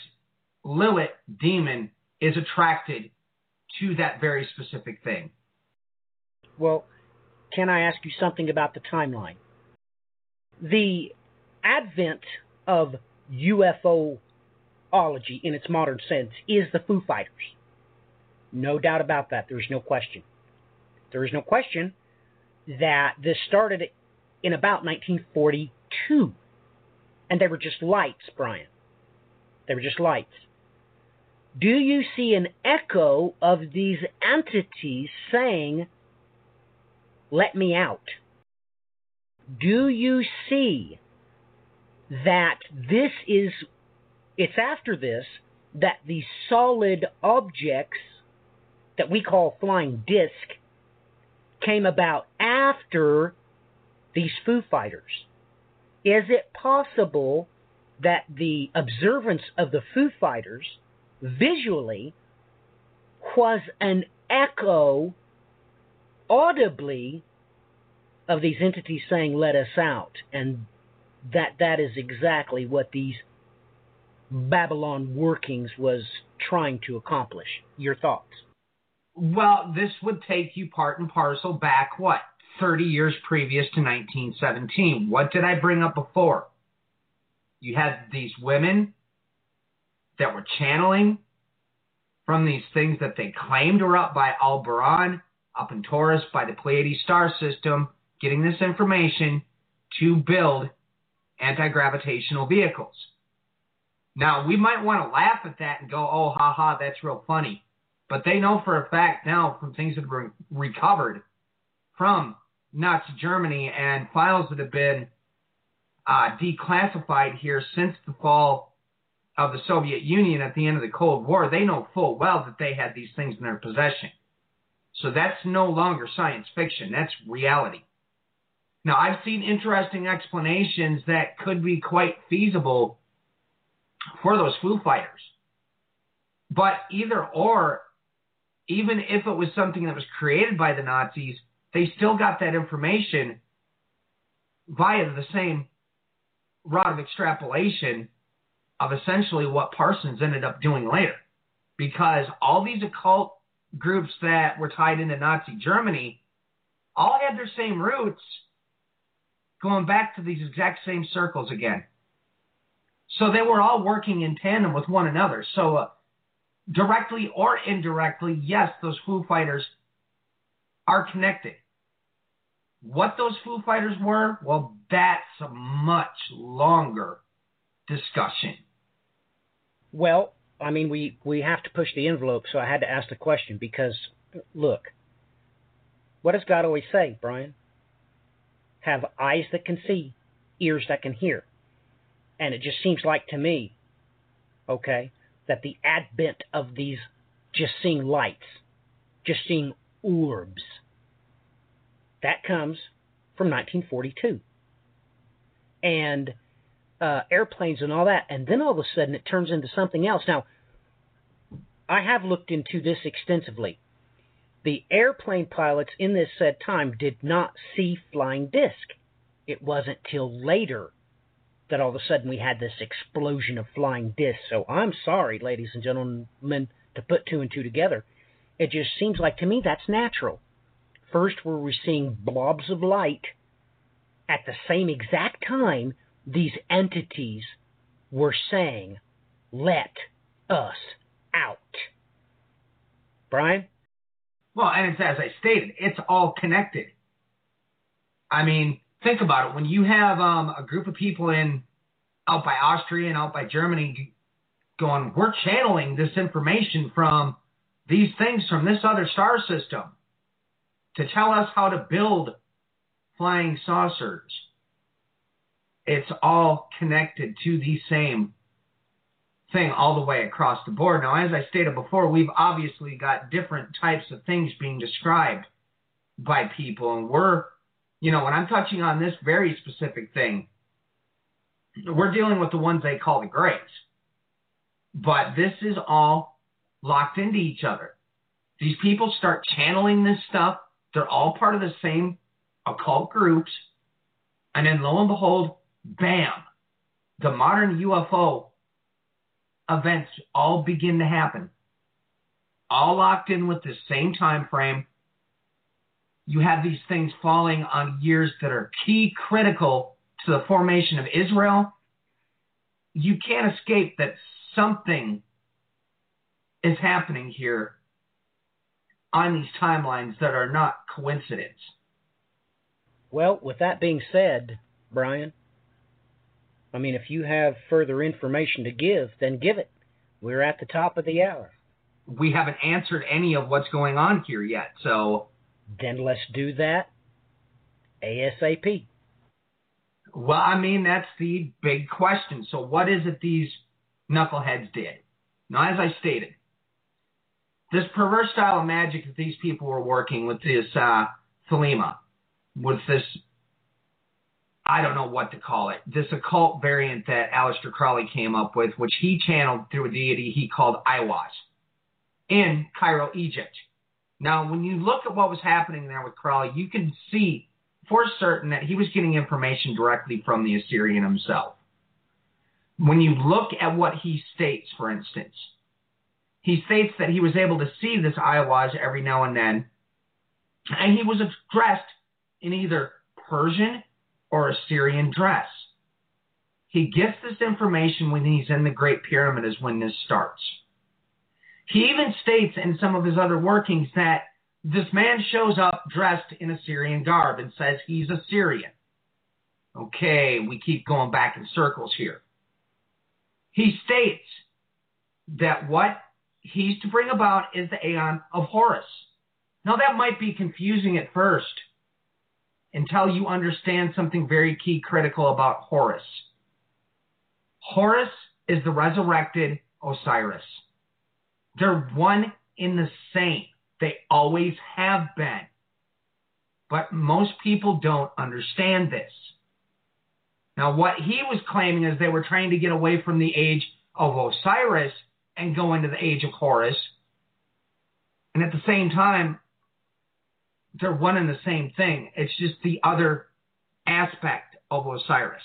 Lilith demon is attracted to that very specific thing. Well, can I ask you something about the timeline? The advent of UFOology in its modern sense is the Foo Fighters. No doubt about that. There's no question. There is no question that this started in about 1942. And they were just lights, Brian. They were just lights. Do you see an echo of these entities saying, Let me out? Do you see that this is, it's after this that the solid objects that we call flying disc came about after these Foo Fighters. Is it possible that the observance of the Foo Fighters visually was an echo audibly of these entities saying, Let us out? And that that is exactly what these Babalon workings was trying to accomplish. Your thoughts? Well, this would take you part and parcel back, what, 30 years previous to 1917. What did I bring up before? You had these women that were channeling from these things that they claimed were up by Aldebaran, up in Taurus by the Pleiades star system, getting this information to build anti gravitational vehicles. Now, we might want to laugh at that and go, oh, ha ha, that's real funny. But they know for a fact now from things that were recovered from Nazi Germany and files that have been uh, declassified here since the fall of the Soviet Union at the end of the Cold War, they know full well that they had these things in their possession. So that's no longer science fiction, that's reality. Now, I've seen interesting explanations that could be quite feasible for those Foo Fighters. But either or, even if it was something that was created by the Nazis, they still got that information via the same rod of extrapolation of essentially what Parsons ended up doing later. Because all these occult groups that were tied into Nazi Germany all had their same roots going back to these exact same circles again. So they were all working in tandem with one another. So uh, directly or indirectly, yes, those Foo Fighters are connected. What those Foo Fighters were, well, that's a much longer discussion. Well, I mean, we, we have to push the envelope, so I had to ask the question because, look, what does God always say, Brian? Have eyes that can see, ears that can hear. And it just seems like to me okay, that the advent of these just seeing lights, just seeing orbs, that comes from 1942. And uh, airplanes and all that, and then all of a sudden it turns into something else. Now, I have looked into this extensively. The airplane pilots in this said time did not see flying disc. It wasn't till later that all of a sudden we had this explosion of flying discs. So I'm sorry, ladies and gentlemen, to put two and two together. It just seems like to me that's natural. First, we were seeing blobs of light at the same exact time these entities were saying, let us out. Brian? Well, and it's as I stated, it's all connected. I mean, think about it. When you have um, a group of people in out by Austria and out by Germany going, we're channeling this information from these things from this other star system to tell us how to build flying saucers it's all connected to the same thing all the way across the board. Now, as I stated before, we've obviously got different types of things being described by people, and we're, you know, when I'm touching on this very specific thing, we're dealing with the ones they call the grays. But this is all locked into each other. These people start channeling this stuff. They're all part of the same occult groups. And then lo and behold, bam, the modern UFO events all begin to happen, all locked in with the same time frame. You have these things falling on years that are key critical to the formation of Israel. You can't escape that something is happening here on these timelines that are not coincidence. Well, with that being said, Brian, I mean, if you have further information to give, then give it. We're at the top of the hour. We haven't answered any of what's going on here yet, so. Then let's do that ASAP. Well, I mean, that's the big question. So, what is it these knuckleheads did? Now, as I stated, this perverse style of magic that these people were working with this uh, Thelema, with this I don't know what to call it, this occult variant that Aleister Crowley came up with, which he channeled through a deity he called Aiwass in Cairo, Egypt. Now, when you look at what was happening there with Crowley, you can see for certain that he was getting information directly from the Assyrian himself. When you look at what he states, for instance, he states that he was able to see this Aiwass every now and then, and he was addressed in either Persian or a Syrian dress. He gets this information when he's in the Great Pyramid, is when this starts. He even states in some of his other workings that this man shows up dressed in Assyrian garb and says he's Assyrian. Okay, we keep going back in circles here. He states that what he's to bring about is the Aeon of Horus. Now, that might be confusing at first until you understand something very key critical about Horus. Horus is the resurrected Osiris. They're one in the same. They always have been. But most people don't understand this. Now, what he was claiming is they were trying to get away from the age of Osiris and go into the age of Horus. And at the same time, they're one and the same thing. It's just the other aspect of Osiris.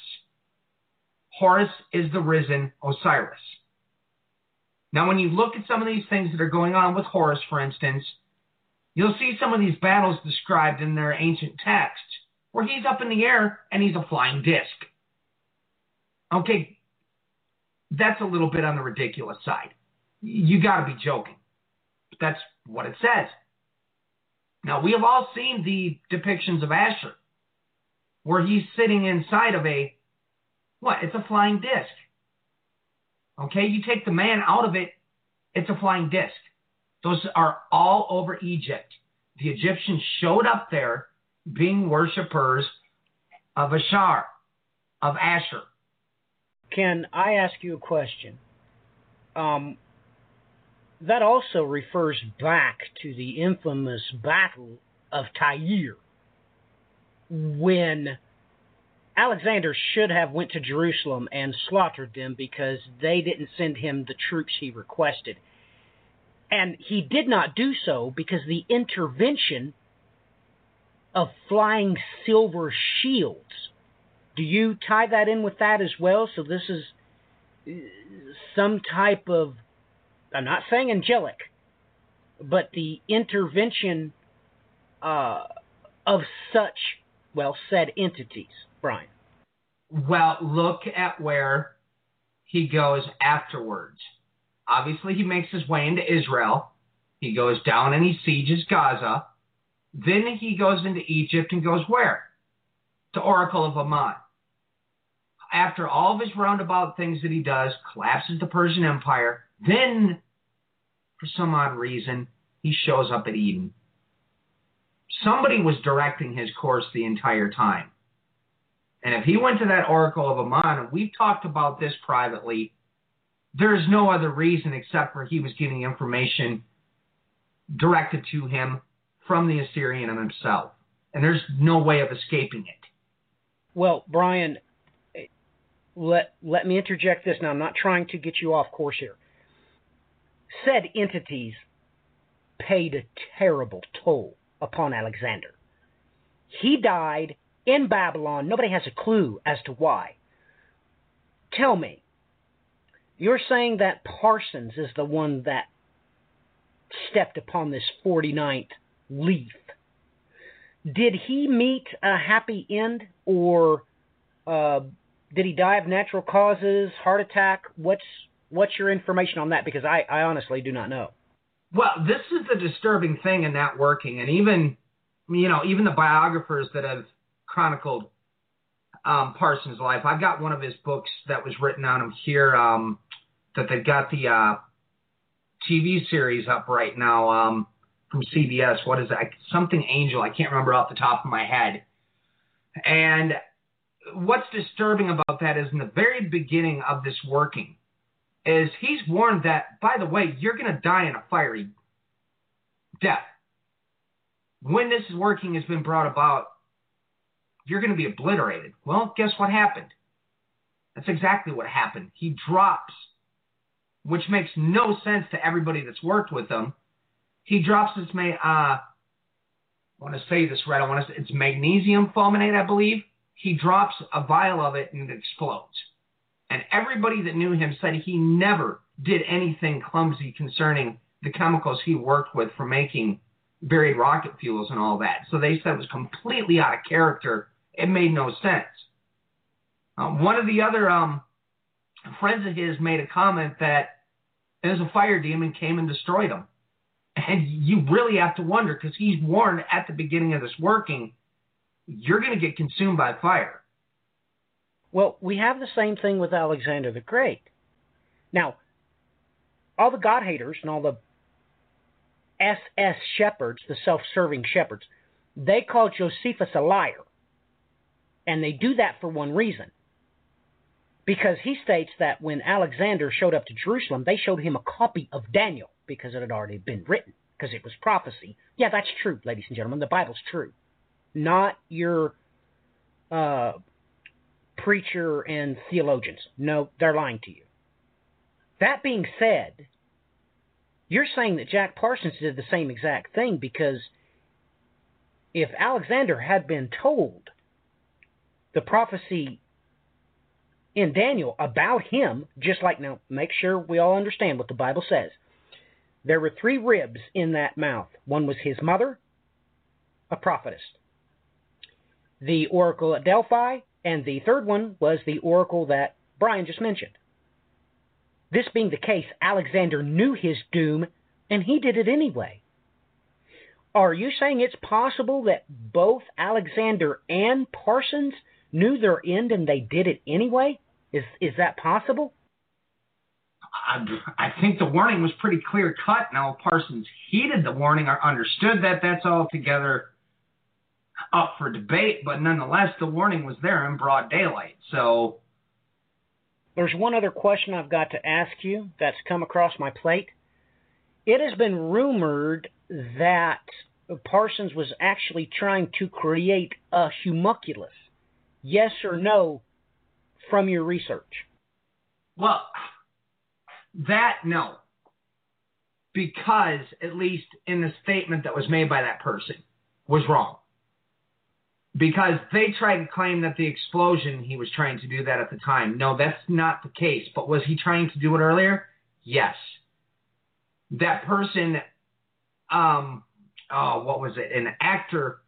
Horus is the risen Osiris. Now, when you look at some of these things that are going on with Horus, for instance, you'll see some of these battles described in their ancient texts where he's up in the air and he's a flying disc. Okay, that's a little bit on the ridiculous side. You got to be joking. But that's what it says. Now, we have all seen the depictions of Asher, where he's sitting inside of a, what? It's a flying disc. Okay, you take the man out of it, it's a flying disc. Those are all over Egypt. The Egyptians showed up there being worshippers of Ashar, of Asher. Can I ask you a question? um, that also refers back to the infamous Battle of Tyre, when Alexander should have went to Jerusalem and slaughtered them because they didn't send him the troops he requested. And he did not do so because the intervention of flying silver shields. Do you tie that in with that as well? So this is some type of, I'm not saying angelic, but the intervention uh, of such, well, said entities, Brian. Well, look at where he goes afterwards. Obviously, he makes his way into Israel. He goes down and he sieges Gaza. Then he goes into Egypt and goes where? To Oracle of Ammon. After all of his roundabout things that he does, collapses the Persian Empire. Then, for some odd reason, he shows up at Eden. Somebody was directing his course the entire time. And if he went to that Oracle of Ammon, and we've talked about this privately, there's no other reason except for he was getting information directed to him from the Assyrian himself. And there's no way of escaping it. Well, Brian, let let me interject this now. I'm not trying to get you off course here. Said entities paid a terrible toll upon Alexander. He died in Babylon. Nobody has a clue as to why. Tell me, you're saying that Parsons is the one that stepped upon this 49th leaf. Did he meet a happy end, or uh, did he die of natural causes, heart attack? What's what's your information on that? Because I, I honestly do not know. Well, this is the disturbing thing in that working, and even you know even the biographers that have chronicled um, Parsons' life. I've got one of his books that was written on him here. Um, that they've got the uh, TV series up right now um, from CBS. What is that? Something Angel. I can't remember off the top of my head. And what's disturbing about that is in the very beginning of this working, is he's warned that, by the way, you're going to die in a fiery death. When this is working has been brought about, you're going to be obliterated. Well, guess what happened? That's exactly what happened. He drops, which makes no sense to everybody that's worked with him. He drops this, uh, I want to say this right. I want to say it's magnesium fulminate, I believe. He drops a vial of it and it explodes. And everybody that knew him said he never did anything clumsy concerning the chemicals he worked with for making buried rocket fuels and all that. So they said it was completely out of character it made no sense. Um, one of the other um, friends of his made a comment that there's a fire demon came and destroyed him. And you really have to wonder because he's warned at the beginning of this working, you're going to get consumed by fire. Well, we have the same thing with Alexander the Great. Now, all the God haters and all the SS shepherds, the self serving shepherds, they call Josephus a liar. And they do that for one reason. Because he states that when Alexander showed up to Jerusalem, they showed him a copy of Daniel because it had already been written, because it was prophecy. Yeah, that's true, ladies and gentlemen. The Bible's true. Not your uh, preacher and theologians. No, they're lying to you. That being said, you're saying that Jack Parsons did the same exact thing because if Alexander had been told the prophecy in Daniel about him, just like now, make sure we all understand what the Bible says. There were three ribs in that mouth. One was his mother, a prophetess. The oracle at Delphi, and the third one was the oracle that Brian just mentioned. This being the case, Alexander knew his doom, and he did it anyway. Are you saying it's possible that both Alexander and Parsons knew their end and they did it anyway? Is is that possible? I, I think the warning was pretty clear cut. Now Parsons heeded the warning or understood that. That's altogether up for debate, but nonetheless, the warning was there in broad daylight. So there's one other question I've got to ask you that's come across my plate. It has been rumored that Parsons was actually trying to create a homunculus. Yes or no from your research? Well, that no. Because, at least in the statement that was made by that person, was wrong. Because they tried to claim that the explosion, he was trying to do that at the time. No, that's not the case. But was he trying to do it earlier? Yes. That person, um, oh, what was it? An actor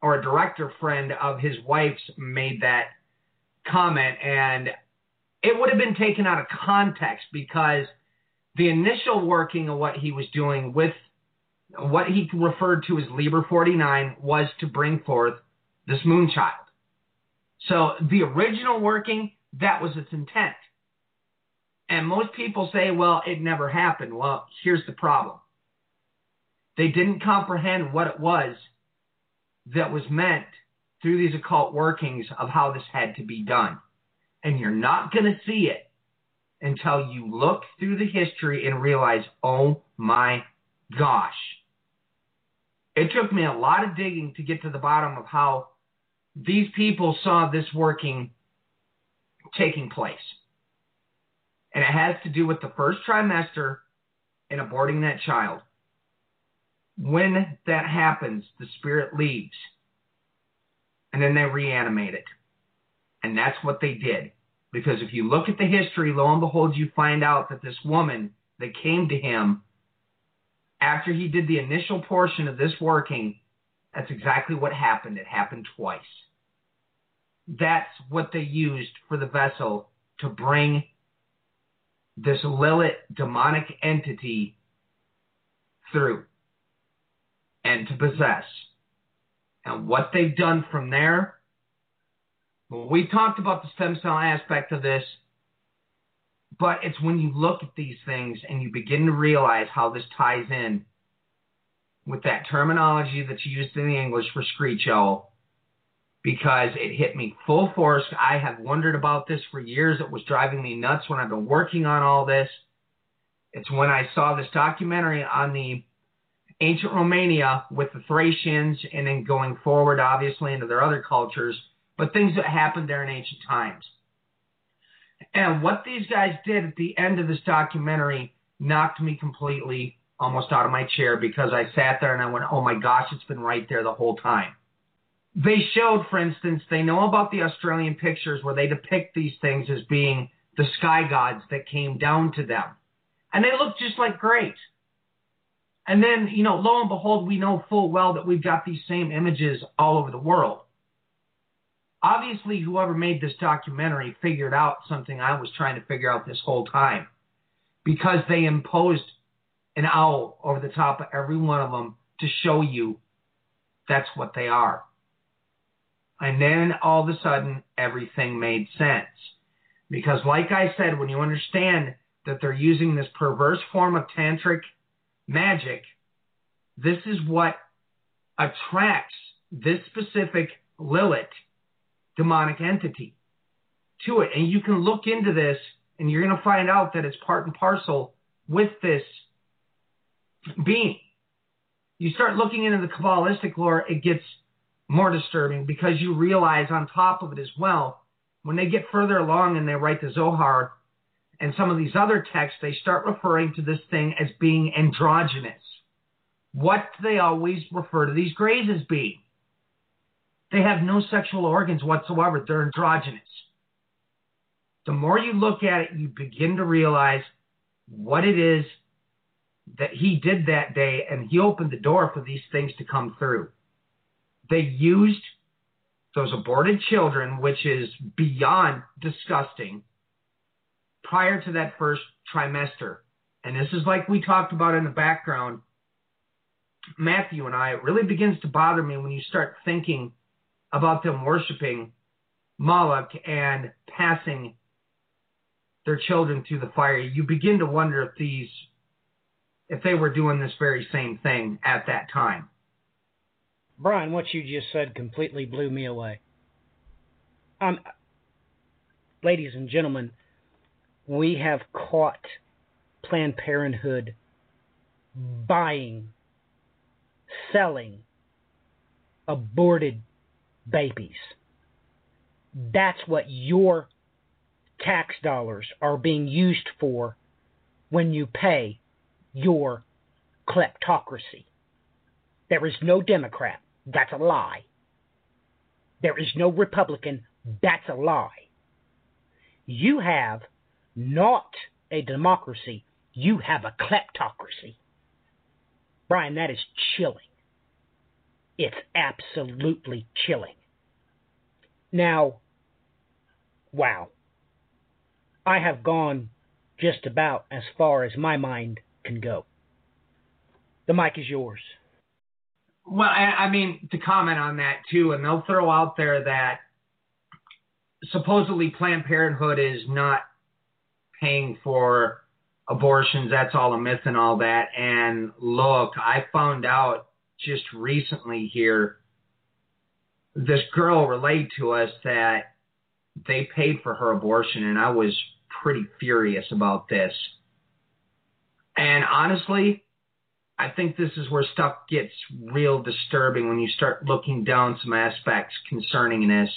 or a director friend of his wife's made that comment, and it would have been taken out of context because the initial working of what he was doing with what he referred to as Liber 49 was to bring forth this Moonchild. So the original working, that was its intent. And most people say, well, it never happened. Well, here's the problem they didn't comprehend what it was that was meant through these occult workings of how this had to be done. And you're not going to see it until you look through the history and realize, oh my gosh. It took me a lot of digging to get to the bottom of how these people saw this working taking place. And it has to do with the first trimester and aborting that child. When that happens, the spirit leaves and then they reanimate it. And that's what they did. Because if you look at the history, lo and behold, you find out that this woman that came to him after he did the initial portion of this working, that's exactly what happened. It happened twice. That's what they used for the vessel to bring this Lilith demonic entity through and to possess. And what they've done from there, well, we talked about the stem cell aspect of this, but it's when you look at these things and you begin to realize how this ties in with that terminology that's used in the English for screech owl, because it hit me full force. I have wondered about this for years. It was driving me nuts when I've been working on all this. It's when I saw this documentary on the ancient Romania with the Thracians and then going forward, obviously, into their other cultures, but things that happened there in ancient times. And what these guys did at the end of this documentary knocked me completely almost out of my chair because I sat there and I went, oh my gosh, it's been right there the whole time. They showed, for instance, they know about the Australian pictures where they depict these things as being the sky gods that came down to them. And they look just like great. And then, you know, lo and behold, we know full well that we've got these same images all over the world. Obviously, whoever made this documentary figured out something I was trying to figure out this whole time because they imposed an owl over the top of every one of them to show you that's what they are. And then all of a sudden, everything made sense. Because, like I said, when you understand that they're using this perverse form of tantric magic, this is what attracts this specific Lilith demonic entity to it. And you can look into this and you're going to find out that it's part and parcel with this being. You start looking into the Kabbalistic lore, it gets more disturbing because you realize on top of it as well, when they get further along and they write the Zohar, and some of these other texts, they start referring to this thing as being androgynous. What do they always refer to these grays as being? They have no sexual organs whatsoever. They're androgynous. The more you look at it, you begin to realize what it is that he did that day, and he opened the door for these things to come through. They used those aborted children, which is beyond disgusting prior to that first trimester. And this is like we talked about in the background, Matthew and I, it really begins to bother me when you start thinking about them worshiping Moloch and passing their children through the fire. You begin to wonder if these, if they were doing this very same thing at that time. Brian, what you just said completely blew me away. Um, ladies and gentlemen, we have caught Planned Parenthood buying, selling aborted babies. That's what your tax dollars are being used for when you pay your kleptocracy. There is no Democrat. That's a lie. There is no Republican. That's a lie. You have not a democracy. You have a kleptocracy. Brian, that is chilling. It's absolutely chilling. Now, wow. I have gone just about as far as my mind can go. The mic is yours. Well, I, I mean, to comment on that too, and they'll throw out there that supposedly Planned Parenthood is not paying for abortions. That's all a myth and all that. And look, I found out just recently here, this girl relayed to us that they paid for her abortion, and I was pretty furious about this. And honestly, I think this is where stuff gets real disturbing when you start looking down some aspects concerning this,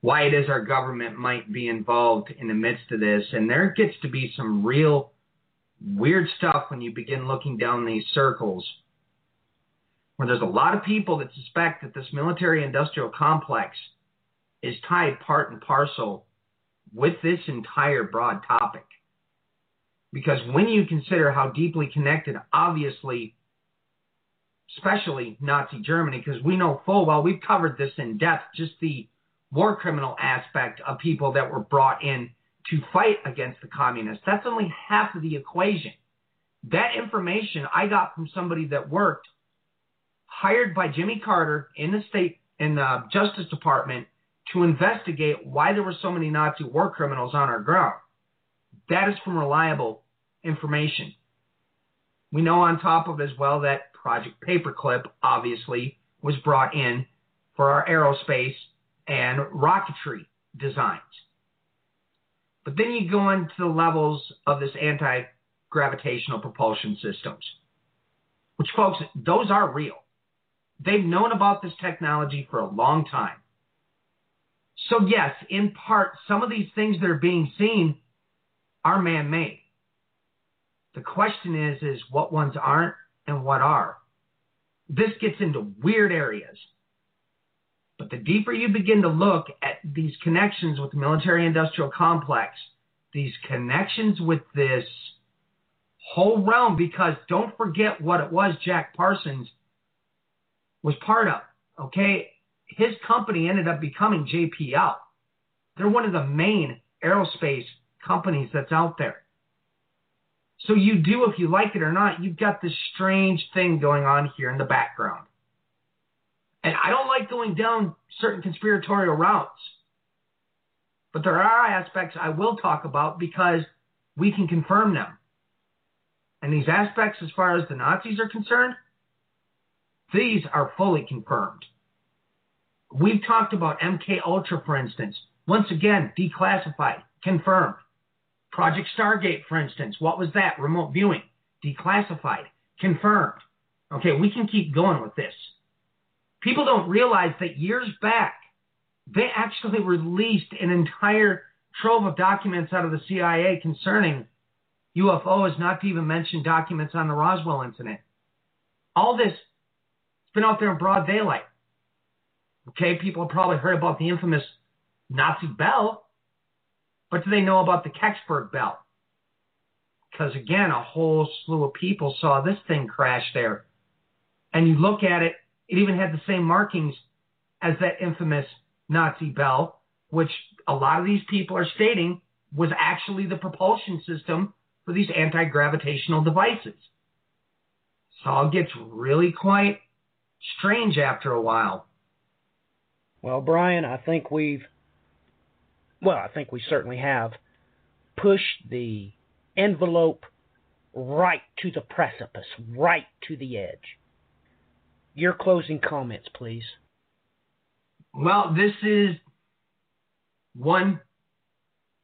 why it is our government might be involved in the midst of this. And there gets to be some real weird stuff when you begin looking down these circles where there's a lot of people that suspect that this military industrial complex is tied part and parcel with this entire broad topic. Because when you consider how deeply connected, obviously, especially Nazi Germany, because we know full well, we've covered this in depth, just the war criminal aspect of people that were brought in to fight against the communists. That's only half of the equation. That information I got from somebody that worked hired by Jimmy Carter in the state in the Justice Department to investigate why there were so many Nazi war criminals on our ground. That is from reliable information. We know on top of as well that Project Paperclip obviously was brought in for our aerospace and rocketry designs. But then you go into the levels of this anti gravitational propulsion systems, which, folks, those are real. They've known about this technology for a long time. So, yes, in part, some of these things that are being seen are man made. The question is, is what ones aren't and what are. This gets into weird areas. But the deeper you begin to look at these connections with the military industrial complex, these connections with this whole realm, because don't forget what it was Jack Parsons was part of. Okay, his company ended up becoming JPL. They're one of the main aerospace companies that's out there. So you do, if you like it or not, you've got this strange thing going on here in the background. And I don't like going down certain conspiratorial routes. But there are aspects I will talk about because we can confirm them. And these aspects, as far as the Nazis are concerned, these are fully confirmed. We've talked about MK Ultra, for instance. Once again, declassified, confirmed. Project Stargate, for instance, what was that? Remote viewing, declassified, confirmed. Okay, we can keep going with this. People don't realize that years back, they actually released an entire trove of documents out of the CIA concerning UFOs, not to even mention documents on the Roswell incident. All this has been out there in broad daylight. Okay, people have probably heard about the infamous Nazi bell, but do they know about the Kecksburg bell? Because again, a whole slew of people saw this thing crash there. And you look at it, it even had the same markings as that infamous Nazi bell, which a lot of these people are stating was actually the propulsion system for these anti gravitational devices. So it gets really quite strange after a while. Well, Brian, I think we've, well, I think we certainly have pushed the envelope right to the precipice, right to the edge. Your closing comments, please. Well, this is one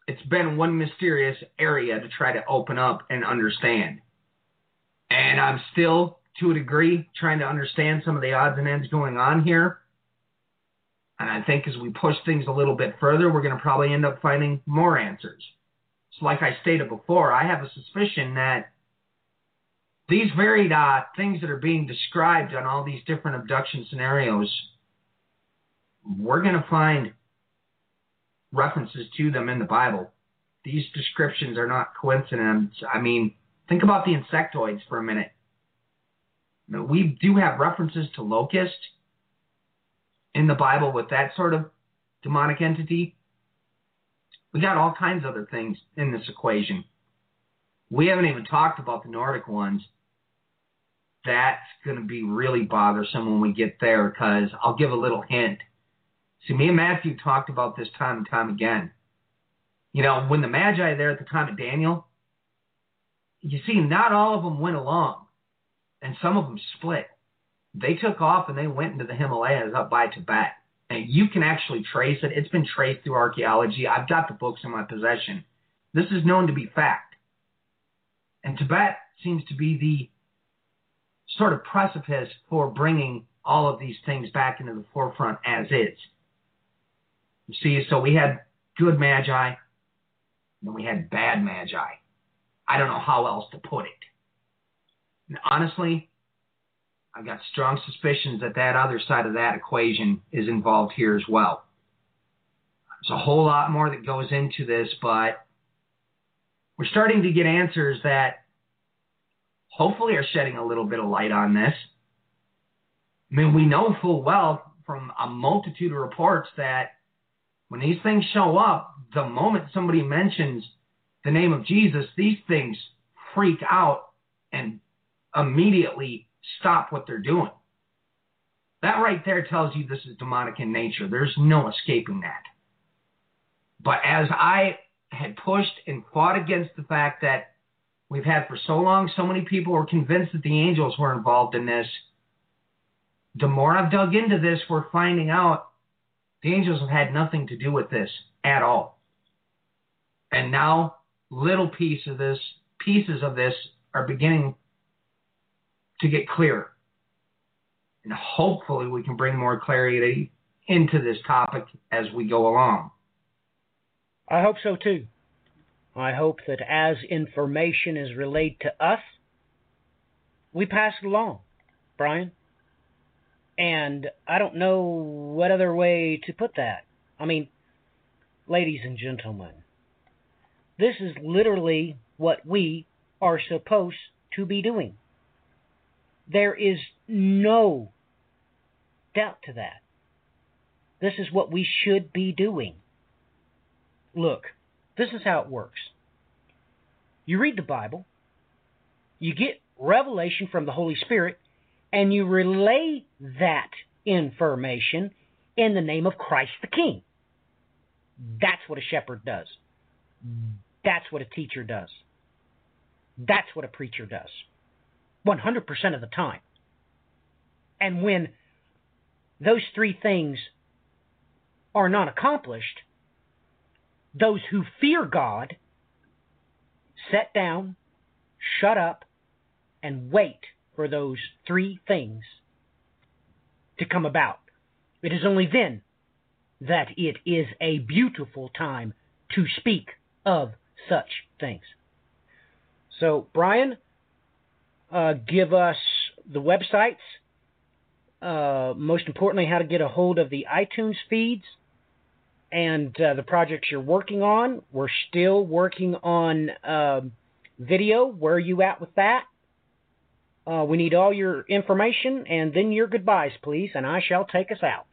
it's been one mysterious area to try to open up and understand. And I'm still, to a degree, trying to understand some of the odds and ends going on here. And I think as we push things a little bit further, we're going to probably end up finding more answers. So, like I stated before, I have a suspicion that these varied uh, things that are being described on all these different abduction scenarios, we're going to find references to them in the Bible. These descriptions are not coincidence. I mean, think about the insectoids for a minute. we do have references to locust in the Bible with that sort of demonic entity. We got all kinds of other things in this equation. We haven't even talked about the Nordic ones. That's going to be really bothersome when we get there because I'll give a little hint. See, me and Matthew talked about this time and time again. You know, when the Magi there at the time of Daniel, you see, not all of them went along, and some of them split. They took off and they went into the Himalayas up by Tibet. And you can actually trace it. It's been traced through archaeology. I've got the books in my possession. This is known to be fact. And Tibet seems to be the sort of precipice for bringing all of these things back into the forefront as is. You see, so we had good magi, then we had bad magi. I don't know how else to put it. And honestly, I've got strong suspicions that that other side of that equation is involved here as well. There's a whole lot more that goes into this, but we're starting to get answers that hopefully are shedding a little bit of light on this. I mean, we know full well from a multitude of reports that when these things show up, the moment somebody mentions the name of Jesus, these things freak out and immediately stop what they're doing. That right there tells you this is demonic in nature. There's no escaping that. But as I had pushed and fought against the fact that we've had for so long, so many people were convinced that the angels were involved in this. The more I've dug into this, we're finding out the angels have had nothing to do with this at all. And now little piece of this, pieces of this are beginning to get clearer. And hopefully we can bring more clarity into this topic as we go along. I hope so too. I hope that as information is relayed to us, we pass it along, Brian. And I don't know what other way to put that. I mean, ladies and gentlemen, this is literally what we are supposed to be doing. There is no doubt to that. This is what we should be doing. Look, this is how it works. You read the Bible, you get revelation from the Holy Spirit, and you relay that information in the name of Christ the King. That's what a shepherd does. Mm. That's what a teacher does. That's what a preacher does. 100% of the time. And when those three things are not accomplished, those who fear God set down, shut up, and wait for those three things to come about. It is only then that it is a beautiful time to speak of such things. So, Brian, uh, give us the websites. Uh, most importantly, how to get a hold of the iTunes feeds and uh, the projects you're working on. We're still working on um, video. Where are you at with that? Uh, we need all your information and then your goodbyes, please, and I shall take us out.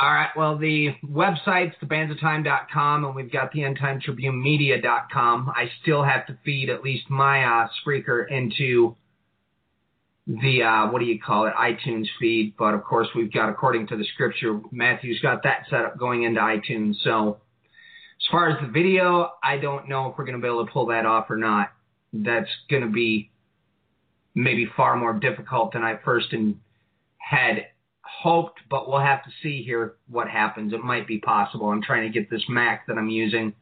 All right. Well, the website's thebandsofTime.com, and we've got the Endtime Tribune Media.com. I still have to feed at least my uh, Spreaker into the uh, what do you call it iTunes feed, but of course we've got according to the scripture, Matthew's got that set up going into iTunes. So as far as the video, I don't know if we're going to be able to pull that off or not. That's going to be maybe far more difficult than I first had hoped, but we'll have to see here what happens. It might be possible. I'm trying to get this Mac that I'm using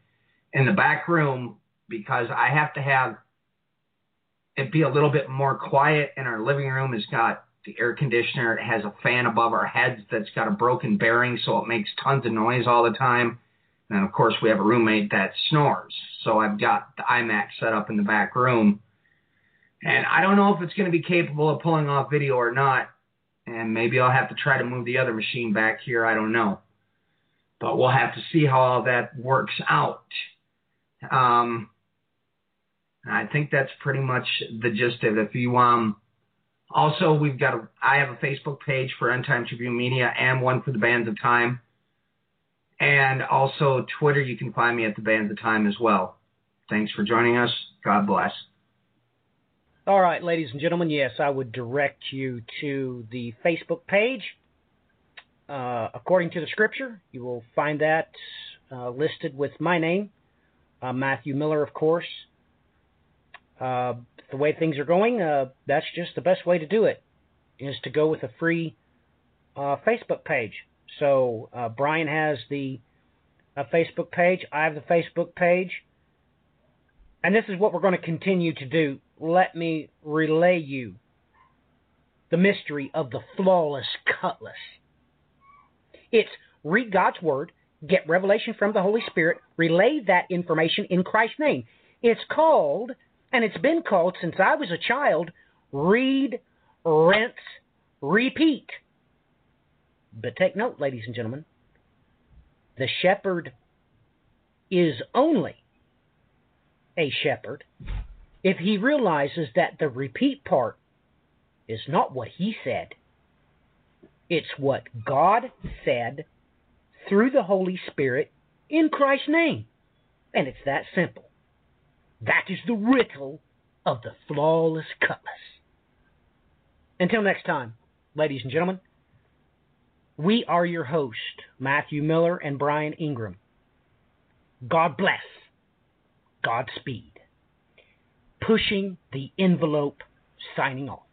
in the back room because I have to have it be a little bit more quiet. And our living room it's got the air conditioner. It has a fan above our heads that's got a broken bearing, so it makes tons of noise all the time. And of course, we have a roommate that snores. So I've got the iMac set up in the back room. And I don't know if it's going to be capable of pulling off video or not. And maybe I'll have to try to move the other machine back here. I don't know. But we'll have to see how all that works out. Um, I think that's pretty much the gist of it. If you um, also we've got a I have a Facebook page for End Time Tribune Media and one for the Bands of Time, and also Twitter. You can find me at the Bands of Time as well. Thanks for joining us. God bless. All right, ladies and gentlemen. Yes, I would direct you to the Facebook page. Uh, according to the scripture, you will find that uh, listed with my name, uh, Matthew Miller, of course uh, the way things are going, uh, that's just the best way to do it, is to go with a free uh, Facebook page. So Brian has the Facebook page, I have the Facebook page, and this is what we're going to continue to do. Let me relay you the mystery of the flawless cutlass. It's read God's Word, get revelation from the Holy Spirit, relay that information in Christ's name. It's called and it's been called since I was a child read, rinse, repeat. But take note, ladies and gentlemen, the shepherd is only a shepherd if he realizes that the repeat part is not what he said. It's what God said through the Holy Spirit in Christ's name. And it's that simple. That is the riddle of the flawless cutlass. Until next time, ladies and gentlemen, we are your host, Matthew Miller and Brian Ingram. God bless. Godspeed. Pushing the envelope, signing off.